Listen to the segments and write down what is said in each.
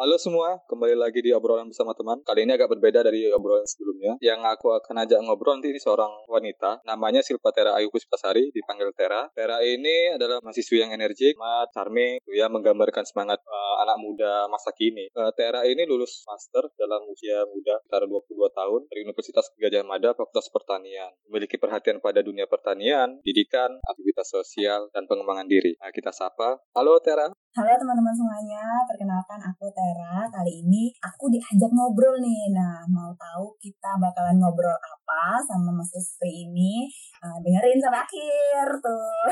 Halo semua, kembali lagi di obrolan bersama teman. Kali ini agak berbeda dari obrolan sebelumnya. Yang aku akan ajak ngobrol nanti ini seorang wanita. Namanya Silva Tera Ayu Puspasari, dipanggil Tera. Tera ini adalah mahasiswi yang energik, mat, charming, yang menggambarkan semangat uh, anak muda masa kini. Uh, Tera ini lulus master dalam usia muda, sekitar 22 tahun, dari Universitas Gajah Mada, Fakultas Pertanian. Memiliki perhatian pada dunia pertanian, didikan, aktivitas sosial, dan pengembangan diri. Nah, kita sapa. Halo Tera. Halo teman-teman semuanya, perkenalkan aku Tera. Kali ini aku diajak ngobrol nih. Nah, mau tahu kita bakalan ngobrol apa sama Mas Usri ini? Uh, dengerin sampai akhir tuh.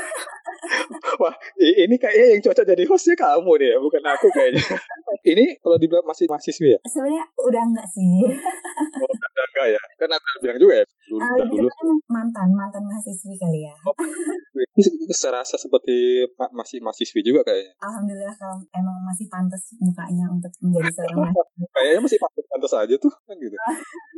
Wah, ini kayaknya yang cocok jadi hostnya kamu nih ya, bukan aku kayaknya. ini kalau dibilang masih mahasiswi ya? Sebenarnya udah enggak sih. oh, enggak ya? Kan aku bilang juga ya, dulu, uh, dulu. Kan mantan, mantan mahasiswi kali ya. Oh, serasa seperti masih mahasiswi juga kayaknya. Alhamdulillah kalau emang masih pantas mukanya untuk menjadi seorang mahasiswa. kayaknya masih pantas-pantas aja tuh kan gitu.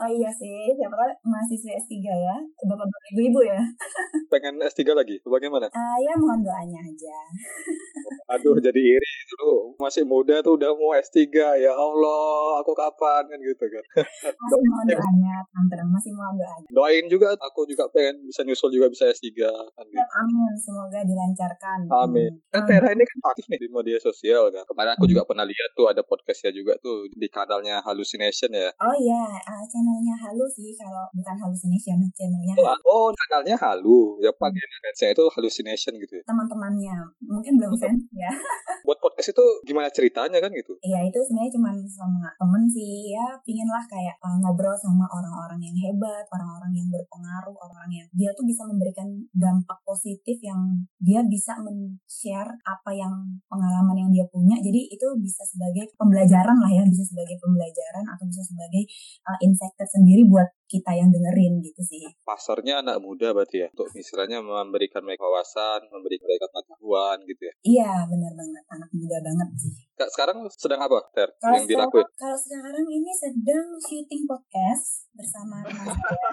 oh iya sih, siapa tahu mahasiswa S3 ya, bapak ibu-ibu ya. Pengen S3 lagi, bagaimana? Uh, ya mohon doanya aja. Aduh jadi iri dulu masih muda tuh udah mau S3 ya Allah aku kapan kan gitu kan. Masih mohon doanya tante masih mohon doanya. Doain juga aku juga pengen bisa nyusul juga bisa S3 kan gitu. Amin semoga dilancarkan. Amin. Kan Tera ini kan aktif nih di media sosial kan. Kemarin aku juga pernah lihat tuh ada podcastnya juga tuh di kanalnya Hallucination ya. Oh iya uh, channelnya Halu sih kalau bukan Hallucination channelnya. Oh, oh kanalnya Halu ya pakai saya itu Hallucination gitu. Ya. Teman-temannya mungkin belum fans ya. Buat podcast itu gimana ceritanya kan gitu? Iya itu sebenarnya cuma sama temen sih ya pingin lah kayak uh, ngobrol sama orang-orang yang hebat, orang-orang yang berpengaruh, orang yang dia tuh bisa memberikan dampak positif yang dia bisa men-share apa yang pengalaman yang dia punya. Jadi itu bisa sebagai pembelajaran lah ya, bisa sebagai pembelajaran atau bisa sebagai uh, insight tersendiri buat kita yang dengerin gitu sih. Pasarnya anak muda berarti ya, untuk misalnya memberikan mereka wawasan, memberikan mereka pengetahuan gitu ya? Iya, benar banget, anak muda banget sih. Kak, sekarang sedang apa, Ter, kalau yang dilakuin? Kalau sekarang ini sedang syuting podcast bersama teman saya.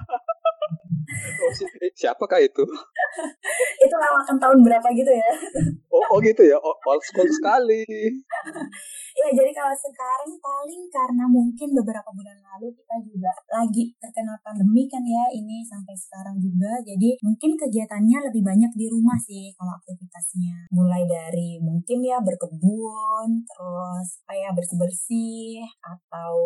Siapakah itu? itu lawakan tahun berapa gitu ya? oh, oh gitu ya, oh, old school sekali. ya jadi kalau sekarang paling karena mungkin beberapa bulan lalu kita juga lagi terkena pandemi kan ya ini sampai sekarang juga jadi mungkin kegiatannya lebih banyak di rumah sih kalau aktivitasnya mulai dari mungkin ya berkebun terus kayak bersih bersih atau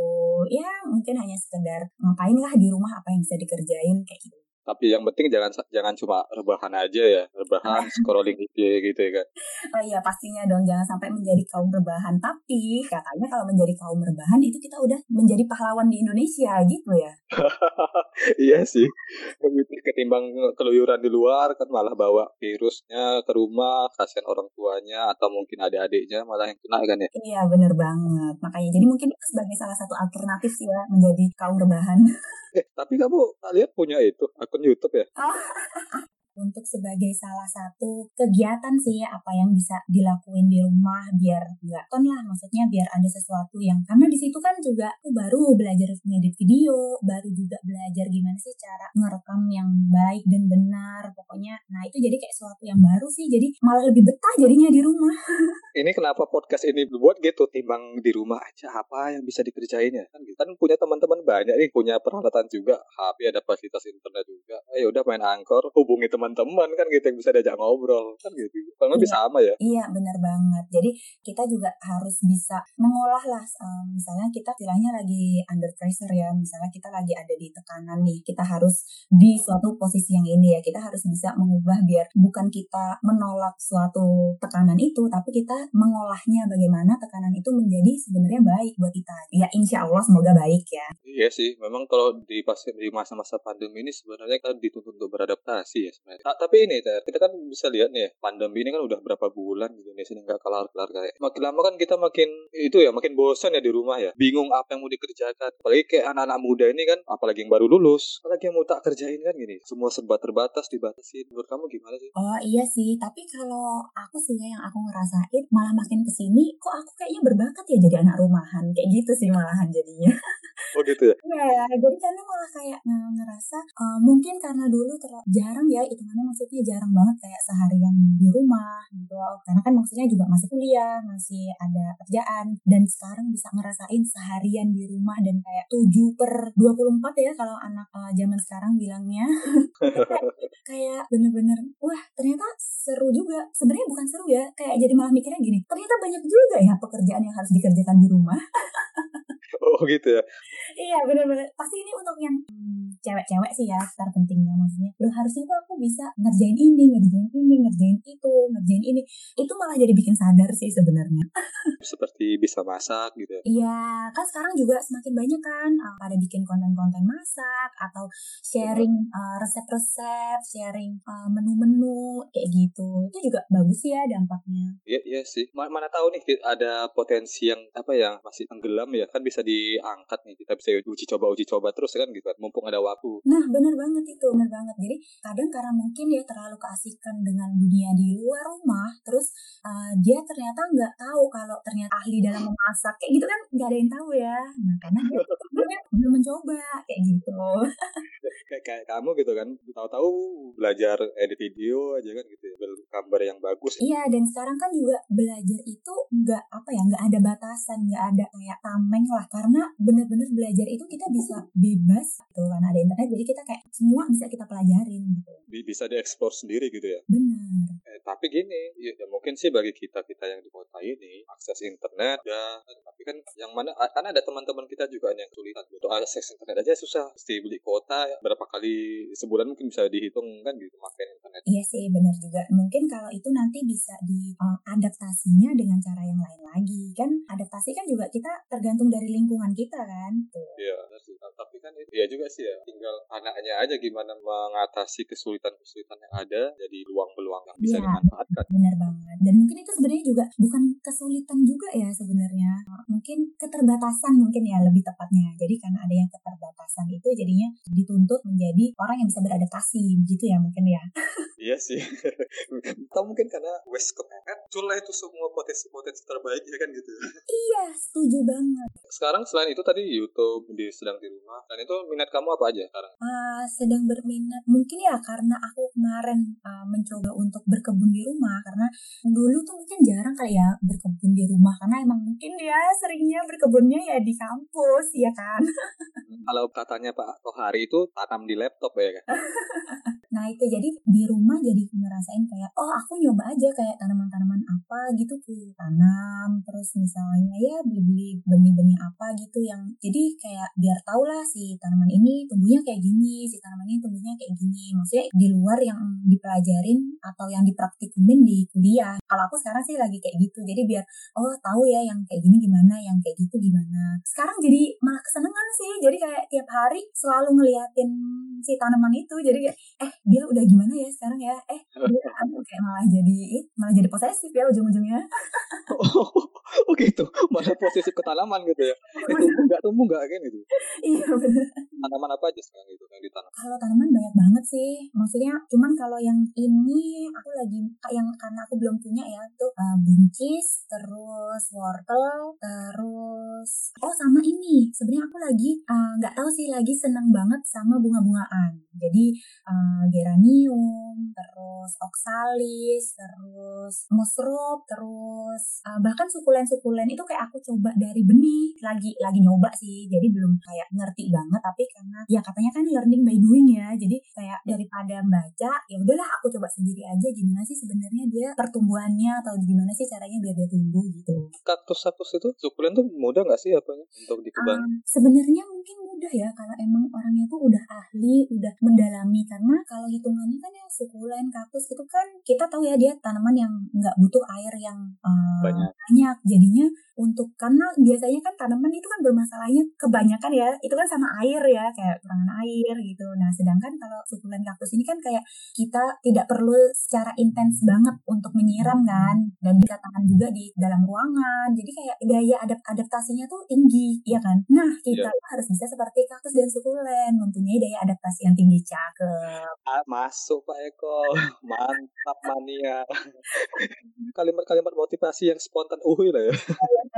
ya mungkin hanya sekedar ngapain lah di rumah apa yang bisa dikerjain kayak gitu tapi yang penting jangan jangan cuma rebahan aja ya rebahan scrolling IG gitu ya kan oh iya pastinya dong jangan sampai menjadi kaum rebahan. Tapi katanya kalau menjadi kaum rebahan itu kita udah menjadi pahlawan di Indonesia gitu ya. Iya sih. Ketimbang keluyuran di luar kan malah bawa virusnya ke rumah kasihan orang tuanya atau mungkin adik-adiknya malah yang kena kan ya. Iya bener banget. Makanya jadi mungkin itu sebagai salah satu alternatif sih ya menjadi kaum rebahan eh tapi kamu lihat punya itu akun YouTube ya? untuk sebagai salah satu kegiatan sih ya, apa yang bisa dilakuin di rumah biar nggak kan lah. Maksudnya biar ada sesuatu yang karena di situ kan juga aku baru belajar ngedit video baru juga belajar gimana sih cara ngerekam yang baik dan benar pokoknya. Nah itu jadi kayak sesuatu yang baru sih jadi malah lebih betah jadinya di rumah. Ini kenapa podcast ini buat gitu? Timbang di rumah aja apa yang bisa dikerjain ya? Kan kan punya teman-teman banyak nih punya peralatan juga. HP ada fasilitas internet juga. Ayo udah main angkor hubungi teman teman-teman kan gitu yang bisa diajak ngobrol kan gitu. Kurang lebih iya. sama ya? Iya benar banget. Jadi kita juga harus bisa mengolah lah um, misalnya kita istilahnya lagi under pressure ya misalnya kita lagi ada di tekanan nih kita harus di suatu posisi yang ini ya kita harus bisa mengubah biar bukan kita menolak suatu tekanan itu tapi kita mengolahnya bagaimana tekanan itu menjadi sebenarnya baik buat kita. Ya insya Allah semoga baik ya. Iya sih memang kalau di pas di masa-masa pandemi ini sebenarnya kan dituntut untuk beradaptasi ya sebenarnya Nah, tapi ini kita kan bisa lihat nih ya, pandemi ini kan udah berapa bulan di Indonesia ini nggak kelar-kelar kayak. Makin lama kan kita makin itu ya makin bosan ya di rumah ya. Bingung apa yang mau dikerjakan. Apalagi kayak anak-anak muda ini kan, apalagi yang baru lulus, apalagi yang mau tak kerjain kan gini. Semua serba terbatas dibatasi. Menurut kamu gimana sih? Oh iya sih, tapi kalau aku sih ya yang aku ngerasain malah makin ke sini kok aku kayaknya berbakat ya jadi anak rumahan kayak gitu sih malahan jadinya. oh gitu ya? Iya ya, jadi karena malah kayak ngerasa uh, mungkin karena dulu terlalu jarang ya hitungannya maksudnya jarang banget kayak seharian di rumah gitu. Karena kan maksudnya juga masih kuliah, masih ada kerjaan dan sekarang bisa ngerasain seharian di rumah dan kayak 7 per 24 ya kalau anak uh, zaman sekarang bilangnya. kayak bener-bener wah ternyata seru juga. Sebenarnya bukan seru ya, kayak jadi malah mikirnya gini, ternyata banyak juga ya pekerjaan yang harus dikerjakan di rumah. oh gitu ya iya benar-benar pasti ini untuk yang hmm, cewek-cewek sih ya terpentingnya maksudnya lo harusnya tuh aku bisa ngerjain ini ngerjain ini ngerjain itu ngerjain ini. Itu malah jadi bikin sadar sih sebenarnya. Seperti bisa masak gitu ya? iya kan sekarang juga semakin banyak kan uh, pada bikin konten-konten masak atau sharing uh, resep-resep sharing uh, menu-menu kayak gitu. Itu juga bagus ya dampaknya. Iya iya sih. Mana tahu nih ada potensi yang apa ya masih tenggelam ya. Kan bisa diangkat nih kita bisa uji coba uji coba terus kan gitu kan mumpung ada waktu. Nah benar banget itu benar banget. Jadi kadang karena mungkin dia terlalu keasikan dengan dunia di luar rumah terus uh, dia ternyata nggak tahu kalau ternyata ahli dalam memasak kayak gitu kan nggak ada yang tahu ya. Nah karena dia belum mencoba kayak gitu. Kayak kayak kamu gitu kan tahu-tahu belajar edit video aja kan gitu ya gambar yang bagus. Iya dan sekarang kan juga belajar itu nggak apa ya nggak ada batasan nggak ada kayak tameng lah karena bener-bener belajar itu kita bisa bebas gitu kan ada internet jadi kita kayak semua bisa kita pelajarin gitu bisa dieksplor sendiri gitu ya? Benar. Eh, tapi gini ya, ya mungkin sih bagi kita kita yang di kota ini akses internet ya tapi kan yang mana karena ada teman-teman kita juga yang kesulitan untuk akses internet aja susah. Mesti beli kuota berapa kali sebulan mungkin bisa dihitung kan gitu pakai internet. Iya sih benar juga. Mungkin kalau itu nanti bisa diadaptasinya uh, dengan cara yang lain lagi. Kan adaptasi kan juga kita tergantung dari lingkungan kita kan. Iya, tapi kan itu ya juga sih ya. Tinggal anaknya aja gimana mengatasi kesulitan-kesulitan yang ada jadi peluang-peluang yang bisa ya, dimanfaatkan. Benar banget. Dan mungkin itu sebenarnya juga bukan kesulitan juga ya sebenarnya. Mungkin keterbatasan mungkin ya lebih tepatnya. Jadi karena ada yang keterbatasan itu jadinya dituntut menjadi orang yang bisa beradaptasi gitu ya mungkin ya. iya sih. Atau mungkin karena wes kepepet, culah itu semua potensi-potensi terbaik ya kan gitu. iya, setuju banget. Sekarang selain itu tadi YouTube di sedang di rumah, dan itu minat kamu apa aja sekarang? Uh, sedang berminat, mungkin ya karena aku kemarin uh, mencoba untuk berkebun di rumah, karena dulu tuh mungkin jarang kali ya berkebun di rumah, karena emang mungkin ya seringnya berkebunnya ya di kampus, ya kan? Kalau katanya Pak Tohari itu tanam di laptop ya kan? nah itu jadi di rumah jadi ngerasain kayak, oh aku nyoba aja kayak tanaman-tanaman apa gitu ku tanam, terus misalnya ya beli-beli benih-benih apa gitu yang jadi kayak biar tau lah si tanaman ini tumbuhnya kayak gini si tanaman ini tumbuhnya kayak gini maksudnya di luar yang dipelajarin atau yang dipraktikumin di kuliah. Kalau aku sekarang sih lagi kayak gitu. Jadi biar oh tahu ya yang kayak gini gimana yang kayak gitu gimana. Sekarang jadi malah kesenangan sih. Jadi kayak tiap hari selalu ngeliatin si tanaman itu. Jadi kayak eh dia udah gimana ya sekarang ya? Eh dia kayak malah jadi eh, malah jadi posesif ya ujung-ujungnya. Oh, oh gitu. Malah posesif ke tanaman gitu ya? Itu tumbuh nggak tumbuh nggak kan itu iya benar tanaman apa aja sekarang itu yang ditanam? Kalau tanaman banyak banget sih. Maksudnya cuman kalau yang ini aku lagi yang karena aku belum punya ya tuh uh, buncis terus wortel terus oh sama ini. Sebenarnya aku lagi eh, nggak uh, tahu sih lagi seneng banget sama bunga-bungaan. Jadi uh, geranium terus oxalis terus musrop terus uh, bahkan sukulen-sukulen itu kayak aku coba dari benih. Lagi lagi nyoba sih jadi belum kayak ngerti banget tapi karena ya katanya kan learning by doing ya jadi kayak daripada baca ya udahlah aku coba sendiri aja gimana sih sebenarnya dia pertumbuhannya atau gimana sih caranya biar dia tumbuh gitu. Kaktus-kaktus itu sukulen tuh mudah nggak sih apanya untuk dikembang? Um, sebenarnya mungkin mudah ya kalau emang orangnya tuh udah ahli udah mendalami. Karena kalau hitungannya kan ya sukulen kaktus itu kan kita tahu ya dia tanaman yang nggak butuh air yang uh, banyak. banyak. Jadinya untuk karena biasanya kan tanaman itu kan bermasalahnya kebanyakan ya itu kan sama air ya kayak kekurangan air gitu. Nah sedangkan kalau sukulen kaktus ini kan kayak kita tidak perlu secara intens banget untuk menyiram kan dan dikatakan juga di dalam ruangan. Jadi kayak daya adapt adaptasinya tuh tinggi ya kan? Nah kita yeah. harus bisa seperti kaktus dan sukulen mempunyai daya adaptasi yang tinggi. Cakep. Ah, masuk Pak Eko. Mantap mania. Kalimat-kalimat motivasi yang spontan uhui lah ya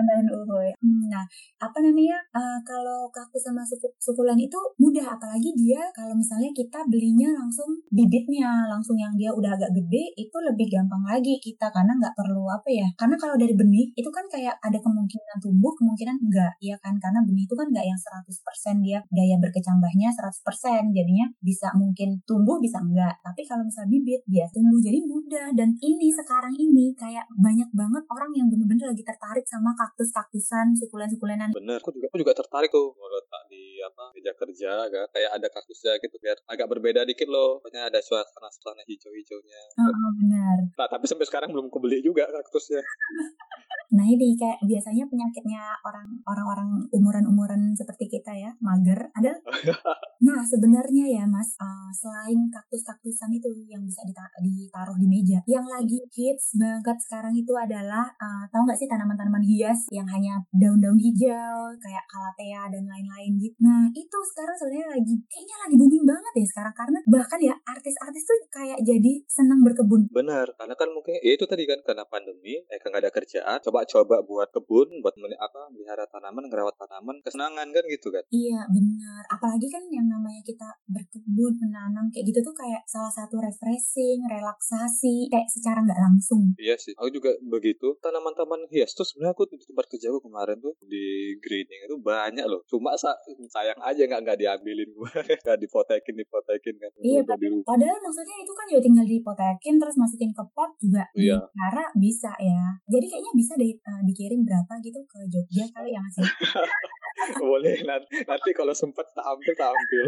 tambahan uhuy. Hmm, nah, apa namanya? Uh, kalau kaku sama suku, sukulen itu mudah, apalagi dia kalau misalnya kita belinya langsung bibitnya, langsung yang dia udah agak gede, itu lebih gampang lagi kita karena nggak perlu apa ya? Karena kalau dari benih itu kan kayak ada kemungkinan tumbuh, kemungkinan enggak, ya kan? Karena benih itu kan nggak yang 100% dia daya berkecambahnya 100%, jadinya bisa mungkin tumbuh bisa enggak. Tapi kalau misalnya bibit dia tumbuh jadi mudah dan ini sekarang ini kayak banyak banget orang yang bener-bener lagi tertarik sama kaktus-kaktusan, sukulen-sukulenan. Bener, aku juga aku juga tertarik tuh tak di apa meja kerja kan kayak ada kaktusnya gitu biar agak berbeda dikit loh. Pokoknya ada suasana-suasana hijau-hijaunya. Oh, oh, benar. Nah, tapi sampai sekarang belum kebeli juga kaktusnya. Nah ini kayak biasanya penyakitnya orang orang-orang umuran-umuran seperti kita ya mager adalah. nah sebenarnya ya mas uh, selain kaktus-kaktusan itu yang bisa ditaruh di meja, yang lagi hits banget sekarang itu adalah uh, tahu nggak sih tanaman-tanaman hias yang hanya daun-daun hijau kayak kalatea dan lain-lain gitu. Nah itu sekarang sebenarnya lagi kayaknya lagi booming banget ya sekarang karena bahkan ya artis-artis tuh kayak jadi senang berkebun. Benar, karena kan mungkin ya itu tadi kan karena pandemi, eh kan nggak ada kerjaan, coba coba buat kebun, buat meli apa melihara tanaman, ngerawat tanaman, kesenangan kan gitu kan? Iya benar. Apalagi kan yang namanya kita berkebun, menanam kayak gitu tuh kayak salah satu refreshing, relaksasi, kayak secara nggak langsung. Iya sih. Aku juga begitu. Tanaman-tanaman hias tuh sebenarnya aku tempat kerja aku kemarin tuh di greening itu banyak loh. Cuma sayang aja nggak nggak diambilin gue, nggak dipotekin dipotekin kan. Iya. Padahal maksudnya itu kan ya tinggal dipotekin terus masukin ke pot juga. Iya. Cara bisa ya. Jadi kayaknya bisa deh uh, dikirim berapa gitu ke Jogja kali ya masih boleh nanti, nanti kalau sempat tak ambil tak ambil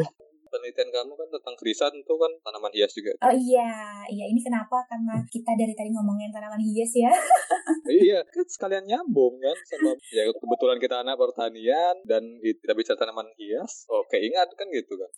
penelitian kamu kan tentang krisan itu kan tanaman hias juga. Oh iya, iya ini kenapa? Karena kita dari tadi ngomongin tanaman hias ya. iya, kan sekalian nyambung kan sama ya kebetulan kita anak pertanian dan kita bicara tanaman hias. Oke, ingat kan gitu kan.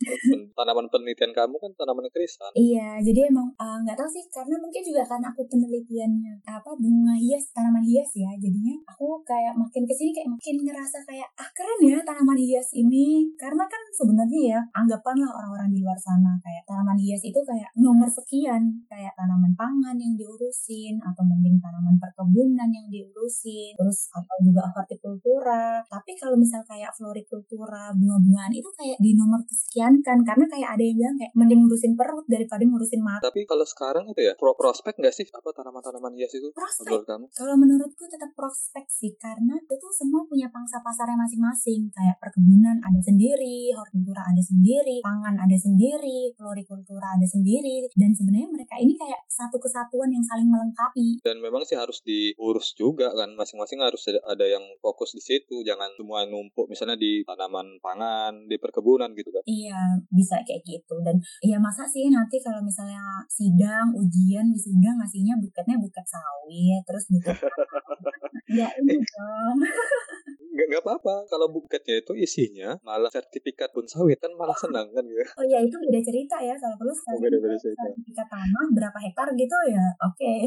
tanaman penelitian kamu kan tanaman krisan. Iya, jadi emang eh, nggak uh, tahu sih karena mungkin juga karena aku penelitiannya apa bunga hias, tanaman hias ya. Jadinya aku kayak makin ke sini kayak makin ngerasa kayak ah keren ya tanaman hias ini karena kan sebenarnya ya anggapan lah orang-orang di luar sana. Kayak tanaman hias itu kayak nomor sekian. Kayak tanaman pangan yang diurusin atau mending tanaman perkebunan yang diurusin terus atau juga hortikultura. Tapi kalau misal kayak florikultura bunga-bungaan itu kayak di nomor kesekian kan. Karena kayak ada yang bilang kayak mending ngurusin perut daripada ngurusin mata. Tapi kalau sekarang itu ya pro prospek nggak sih apa tanaman-tanaman hias itu prospek? menurut kamu? Kalau menurutku tetap prospek sih karena itu tuh semua punya pangsa pasarnya masing-masing. Kayak perkebunan ada sendiri hortikultura ada sendiri pangan ada sendiri, florikultura ada sendiri, dan sebenarnya mereka ini kayak satu kesatuan yang saling melengkapi. Dan memang sih harus diurus juga kan, masing-masing harus ada, yang fokus di situ, jangan semua numpuk misalnya di tanaman pangan, di perkebunan gitu kan. Iya, bisa kayak gitu. Dan ya masa sih nanti kalau misalnya sidang, ujian, wisuda ngasihnya buketnya buket sawit, terus buket ya ini dong. nggak apa-apa kalau buketnya itu isinya malah sertifikat pun sawit kan malah senang kan gitu. Oh iya itu beda cerita ya kalau perlu oh, beda -beda cerita. sertifikat tanah berapa hektar gitu ya oke. Okay.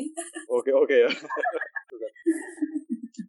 Oke oke ya.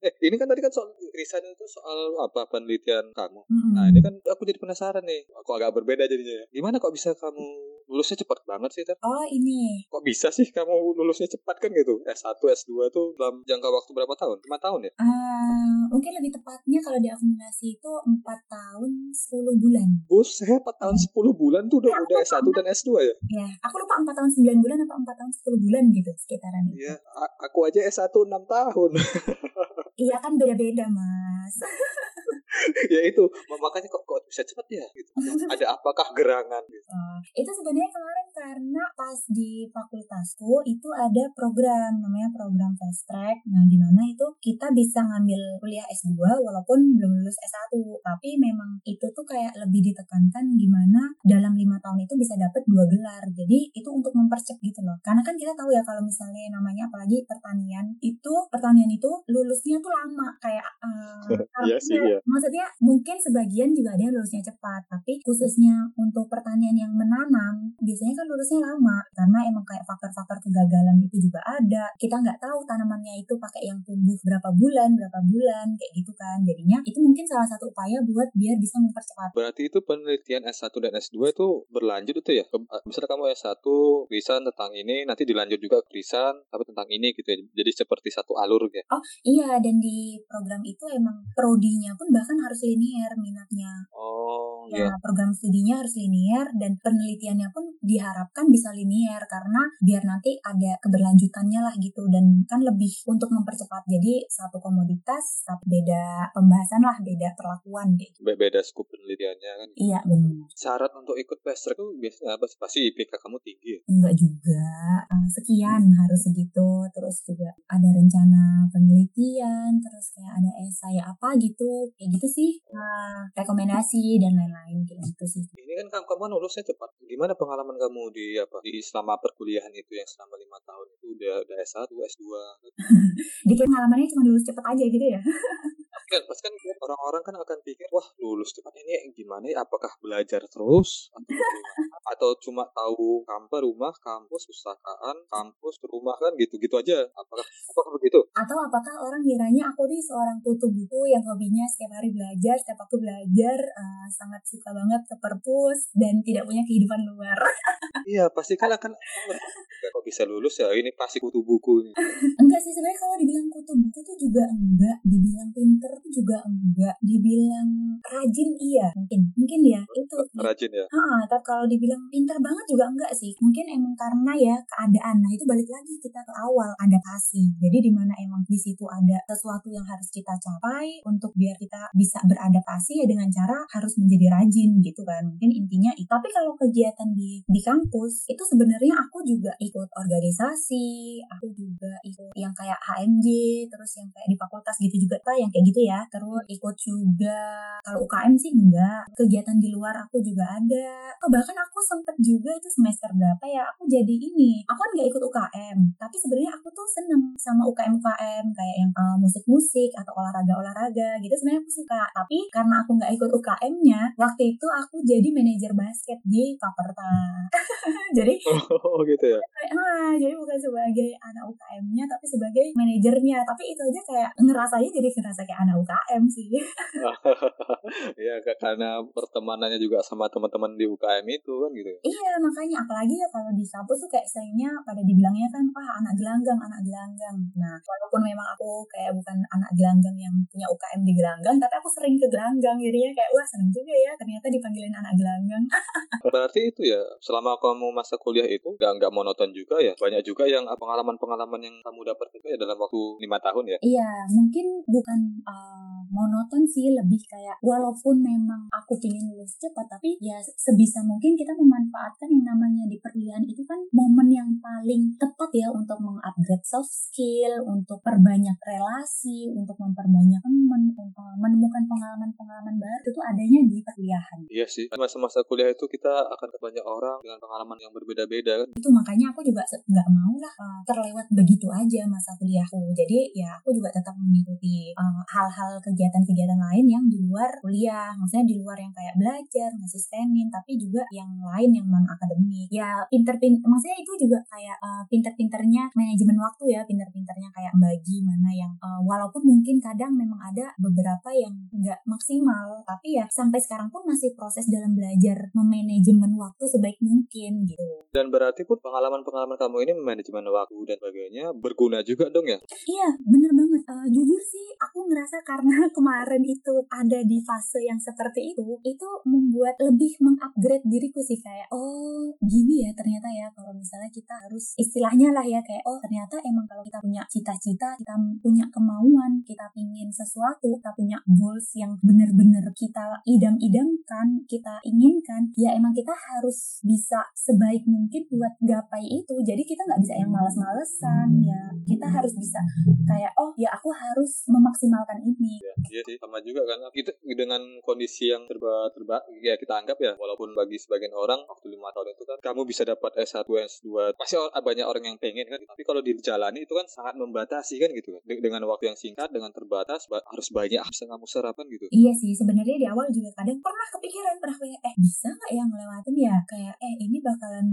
eh ini kan tadi kan soal riset itu soal apa penelitian kamu. Mm-hmm. Nah ini kan aku jadi penasaran nih. Aku agak berbeda jadinya. Gimana kok bisa kamu lulusnya cepat banget sih Ter? Oh ini. Kok bisa sih kamu lulusnya cepat kan gitu? S1, S2 tuh dalam jangka waktu berapa tahun? 5 tahun ya? Uh, mungkin lebih tepatnya kalau diakumulasi itu 4 tahun 10 bulan. Buset, 4 tahun 10 bulan tuh udah, ya, udah S1 dan S2 ya? Iya, aku lupa 4 tahun 9 bulan apa 4 tahun 10 bulan gitu sekitaran itu. Iya, aku aja S1 6 tahun. Iya kan beda-beda mas. ya itu makanya kok kok bisa cepat ya gitu. ada apakah gerangan gitu. Uh, itu sebenarnya kemarin karena pas di fakultasku itu ada program namanya program fast track. Nah di mana itu kita bisa ngambil kuliah S2 walaupun belum lulus S1 tapi memang itu tuh kayak lebih ditekankan gimana dalam lima tahun itu bisa dapat dua gelar. Jadi itu untuk mempercepat gitu loh. Karena kan kita tahu ya kalau misalnya namanya apalagi pertanian itu pertanian itu lulusnya tuh lama. Kayak uh, iya sih iya. maksudnya mungkin sebagian juga ada yang lulusnya cepat. Tapi khususnya untuk pertanian yang menanam, biasanya kan lulusnya lama karena emang kayak faktor-faktor kegagalan itu juga ada. Kita nggak tahu tanamannya itu pakai yang tumbuh berapa bulan, berapa bulan, kayak gitu kan. Jadinya itu mungkin salah satu upaya buat biar bisa mempercepat. Berarti itu penelitian S1 dan S2 itu berlanjut itu ya? Misalnya kamu S1 riset tentang ini, nanti dilanjut juga riset tapi tentang ini gitu ya. Jadi seperti satu alur ya. Oh iya, dan di program itu emang prodinya pun bahkan harus linear minatnya. Oh ya, iya. program studinya harus linear dan penelitiannya pun diharapkan bisa linear karena biar nanti ada keberlanjutannya lah gitu dan kan lebih untuk mempercepat. Jadi satu komoditas tapi beda pembahasan lah, beda perlakuan deh. Be beda skup penelitiannya kan. Iya, benar. Syarat untuk ikut track itu biasanya apa? Pasti IPK kamu tinggi ya? Enggak juga. Uh, sekian harus segitu. Terus juga ada rencana penelitian, terus kayak ada esai apa gitu. Kayak gitu sih. Uh, rekomendasi dan lain-lain kayak gitu sih. Ini kan kamu, kamu lulusnya cepat. Gimana pengalaman kamu di apa? Di selama perkuliahan itu yang selama lima tahun itu udah udah S1, S2. Dikit pengalamannya cuma lulus cepat aja gitu ya. kan pasti kan orang-orang kan akan pikir wah lulus cepat ini gimana ya? Apakah belajar terus? Atau atau cuma tahu kampus rumah kampus pustakaan kampus rumah kan gitu-gitu aja. Apakah apakah begitu? Atau apakah orang kiranya aku nih seorang tutup buku yang hobinya setiap hari belajar setiap waktu belajar uh, sangat suka banget ke perpus dan tidak punya kehidupan luar. Iya pasti kan akan kok bisa lulus ya? Ini pasti kutu buku ini enggak sih sebenarnya kalau dibilang kutu buku tuh juga enggak dibilang pinter juga enggak dibilang rajin iya mungkin mungkin ya itu rajin ya? Ha, tapi kalau dibilang pinter banget juga enggak sih. Mungkin emang karena ya keadaan nah itu balik lagi kita ke awal adaptasi. Jadi di mana emang di situ ada sesuatu yang harus kita capai untuk biar kita bisa beradaptasi ya dengan cara harus menjadi rajin gitu kan. Mungkin intinya itu. Tapi kalau kegiatan di di kampus itu sebenarnya aku juga ikut organisasi aku juga ikut yang kayak HMJ terus yang kayak di fakultas gitu juga pak yang kayak gitu ya ya terus ikut juga. Kalau UKM sih enggak kegiatan di luar aku juga ada. Oh, bahkan aku sempet juga itu semester berapa ya aku jadi ini aku kan nggak ikut UKM tapi sebenarnya aku tuh seneng sama UKM UKM kayak yang uh, musik-musik atau olahraga-olahraga gitu sebenarnya aku suka. Tapi karena aku nggak ikut UKM-nya waktu itu aku jadi manajer basket di Kaperta. Jadi oh gitu ya? Ah, jadi bukan sebagai anak UKM-nya tapi sebagai manajernya. Tapi itu aja kayak ngerasanya jadi ngerasa kayak anak UKM sih. Iya, karena pertemanannya juga sama teman-teman di UKM itu kan gitu. Iya, makanya apalagi ya kalau di kampus tuh kayak sayangnya pada dibilangnya kan, wah anak gelanggang, anak gelanggang. Nah, walaupun memang aku kayak bukan anak gelanggang yang punya UKM di gelanggang, tapi aku sering ke gelanggang jadinya kayak wah seneng juga ya ternyata dipanggilin anak gelanggang. Berarti itu ya, selama kamu masa kuliah itu nggak nggak monoton juga ya, banyak juga yang pengalaman-pengalaman yang kamu dapat ya dalam waktu lima tahun ya. Iya, mungkin bukan uh, monoton sih lebih kayak walaupun memang aku ingin lulus cepat tapi ya sebisa mungkin kita memanfaatkan yang namanya di perkuliahan itu kan momen yang paling tepat ya untuk mengupgrade soft skill untuk perbanyak relasi untuk memperbanyak teman untuk menemukan pengalaman-pengalaman baru itu adanya di perkuliahan. Iya sih masa-masa kuliah itu kita akan banyak orang dengan pengalaman yang berbeda-beda kan. Itu makanya aku juga nggak mau lah uh, terlewat begitu aja masa kuliahku. Jadi ya aku juga tetap mengikuti uh, hal-hal hal kegiatan-kegiatan lain yang di luar kuliah. Maksudnya di luar yang kayak belajar ngasistenin tapi juga yang lain yang non akademik ya pinter pinter maksudnya itu juga kayak uh, pinter-pinternya manajemen waktu ya pinter-pinternya kayak bagi mana yang uh, walaupun mungkin kadang memang ada beberapa yang nggak maksimal tapi ya sampai sekarang pun masih proses dalam belajar memanajemen waktu sebaik mungkin gitu. Dan berarti pun pengalaman-pengalaman kamu ini manajemen waktu dan sebagainya berguna juga dong ya? Iya bener banget. Uh, jujur sih aku ngerasa karena kemarin itu ada di fase yang seperti itu, itu membuat lebih mengupgrade diriku sih kayak oh gini ya ternyata ya kalau misalnya kita harus istilahnya lah ya kayak oh ternyata emang kalau kita punya cita-cita, kita punya kemauan, kita pingin sesuatu, kita punya goals yang bener-bener kita idam-idamkan, kita inginkan, ya emang kita harus bisa sebaik mungkin buat gapai itu. Jadi kita nggak bisa yang males-malesan ya. Kita harus bisa kayak oh ya aku harus memaksimalkan ini ini. Ya, iya sih, sama juga kan. Kita dengan kondisi yang terba terba ya kita anggap ya, walaupun bagi sebagian orang waktu lima tahun itu kan kamu bisa dapat S1, S2. Pasti banyak orang yang pengen kan. Tapi kalau dijalani itu kan sangat membatasi kan gitu kan. Dengan waktu yang singkat, dengan terbatas, harus banyak bisa kamu serap kan gitu Iya sih, sebenarnya di awal juga kadang pernah kepikiran, pernah kayak, eh bisa nggak ya ngelewatin ya? Kayak, eh ini bakalan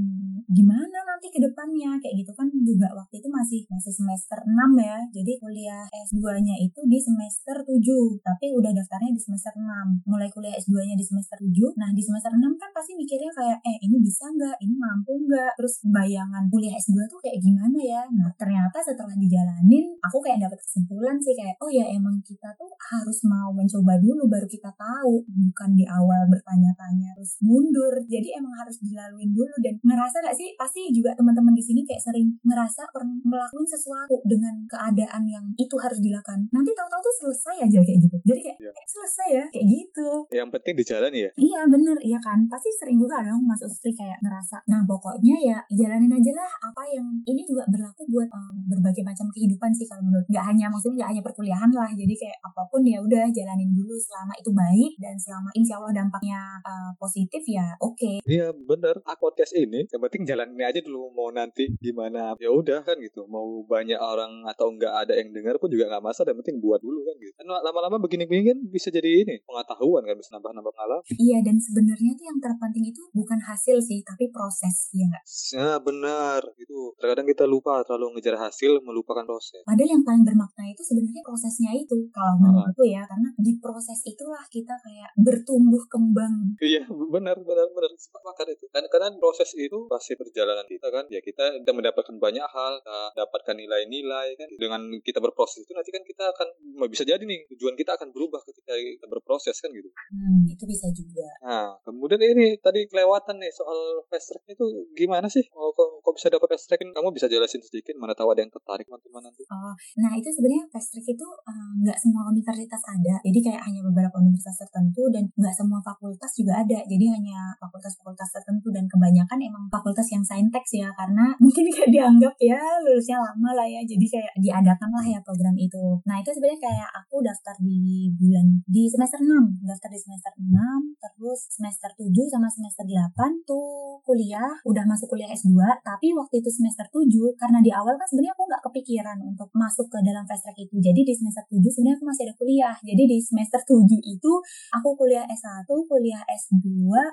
gimana nanti ke depannya? Kayak gitu kan juga waktu itu masih masih semester 6 ya. Jadi kuliah S2-nya itu di semester 7, tapi udah daftarnya di semester 6. Mulai kuliah S2-nya di semester 7. Nah, di semester 6 kan pasti mikirnya kayak, eh ini bisa nggak? Ini mampu nggak? Terus bayangan kuliah S2 tuh kayak gimana ya? Nah, ternyata setelah dijalanin, aku kayak dapet kesimpulan sih kayak, oh ya emang kita tuh harus mau mencoba dulu baru kita tahu. Bukan di awal bertanya-tanya terus mundur. Jadi emang harus dilaluin dulu dan ngerasa gak sih? Pasti juga teman-teman di sini kayak sering ngerasa pernah ngelakuin sesuatu dengan keadaan yang itu harus dilakukan. Nanti tahu-tahu tuh selesai aja kayak gitu. Jadi kayak, eh, selesai ya kayak gitu. yang penting di jalan ya Iya bener, iya kan. Pasti sering juga dong Mas Ustri kayak ngerasa. Nah pokoknya ya jalanin aja lah apa yang ini juga berlaku buat em, berbagai macam kehidupan sih kalau menurut. Gak hanya maksudnya gak hanya perkuliahan lah. Jadi kayak apa pun ya udah jalanin dulu selama itu baik dan selama insya Allah dampaknya eh, positif ya oke. Iya bener, aku podcast ini yang penting jalanin aja dulu mau nanti gimana ya udah kan gitu mau banyak orang atau nggak ada yang dengar pun juga nggak masalah yang penting buat dulu kan gitu kan lama-lama begini-begini kan bisa jadi ini pengetahuan kan bisa nambah-nambah pengalaman. Iya dan sebenarnya tuh yang terpenting itu bukan hasil sih tapi proses ya nggak. nah benar. Itu terkadang kita lupa terlalu ngejar hasil melupakan proses. Padahal yang paling bermakna itu sebenarnya prosesnya itu kalau menurutku ya karena di proses itulah kita kayak bertumbuh kembang. Iya benar benar benar. Sepakat itu. Kan karena proses itu pasti perjalanan kita kan. Ya kita kita mendapatkan banyak hal kita dapatkan nilai-nilai kan. Dengan kita berproses itu nanti kan kita akan bisa jadi nih tujuan kita akan berubah ketika kita berproses kan gitu Hmm, itu bisa juga. Nah, kemudian ini tadi kelewatan nih soal fast track itu gimana sih? Oh, kok, kok bisa dapat fast track? Kamu bisa jelasin sedikit mana tahu ada yang tertarik teman-teman nanti. Oh, nah itu sebenarnya fast track itu eh, nggak semua universitas ada. Jadi kayak hanya beberapa universitas tertentu dan nggak semua fakultas juga ada. Jadi hanya fakultas-fakultas tertentu dan kebanyakan emang fakultas yang saintek ya karena mungkin kayak dianggap ya lulusnya lama lah ya. Jadi kayak diadakan lah ya program itu. Nah itu sebenarnya kayak aku daftar di bulan di semester 6, daftar di semester 6, terus semester 7 sama semester 8 tuh kuliah, udah masuk kuliah S2, tapi waktu itu semester 7 karena di awal kan sebenarnya aku nggak kepikiran untuk masuk ke dalam fast track itu. Jadi di semester 7 sebenarnya aku masih ada kuliah. Jadi di semester 7 itu aku kuliah S1, kuliah S2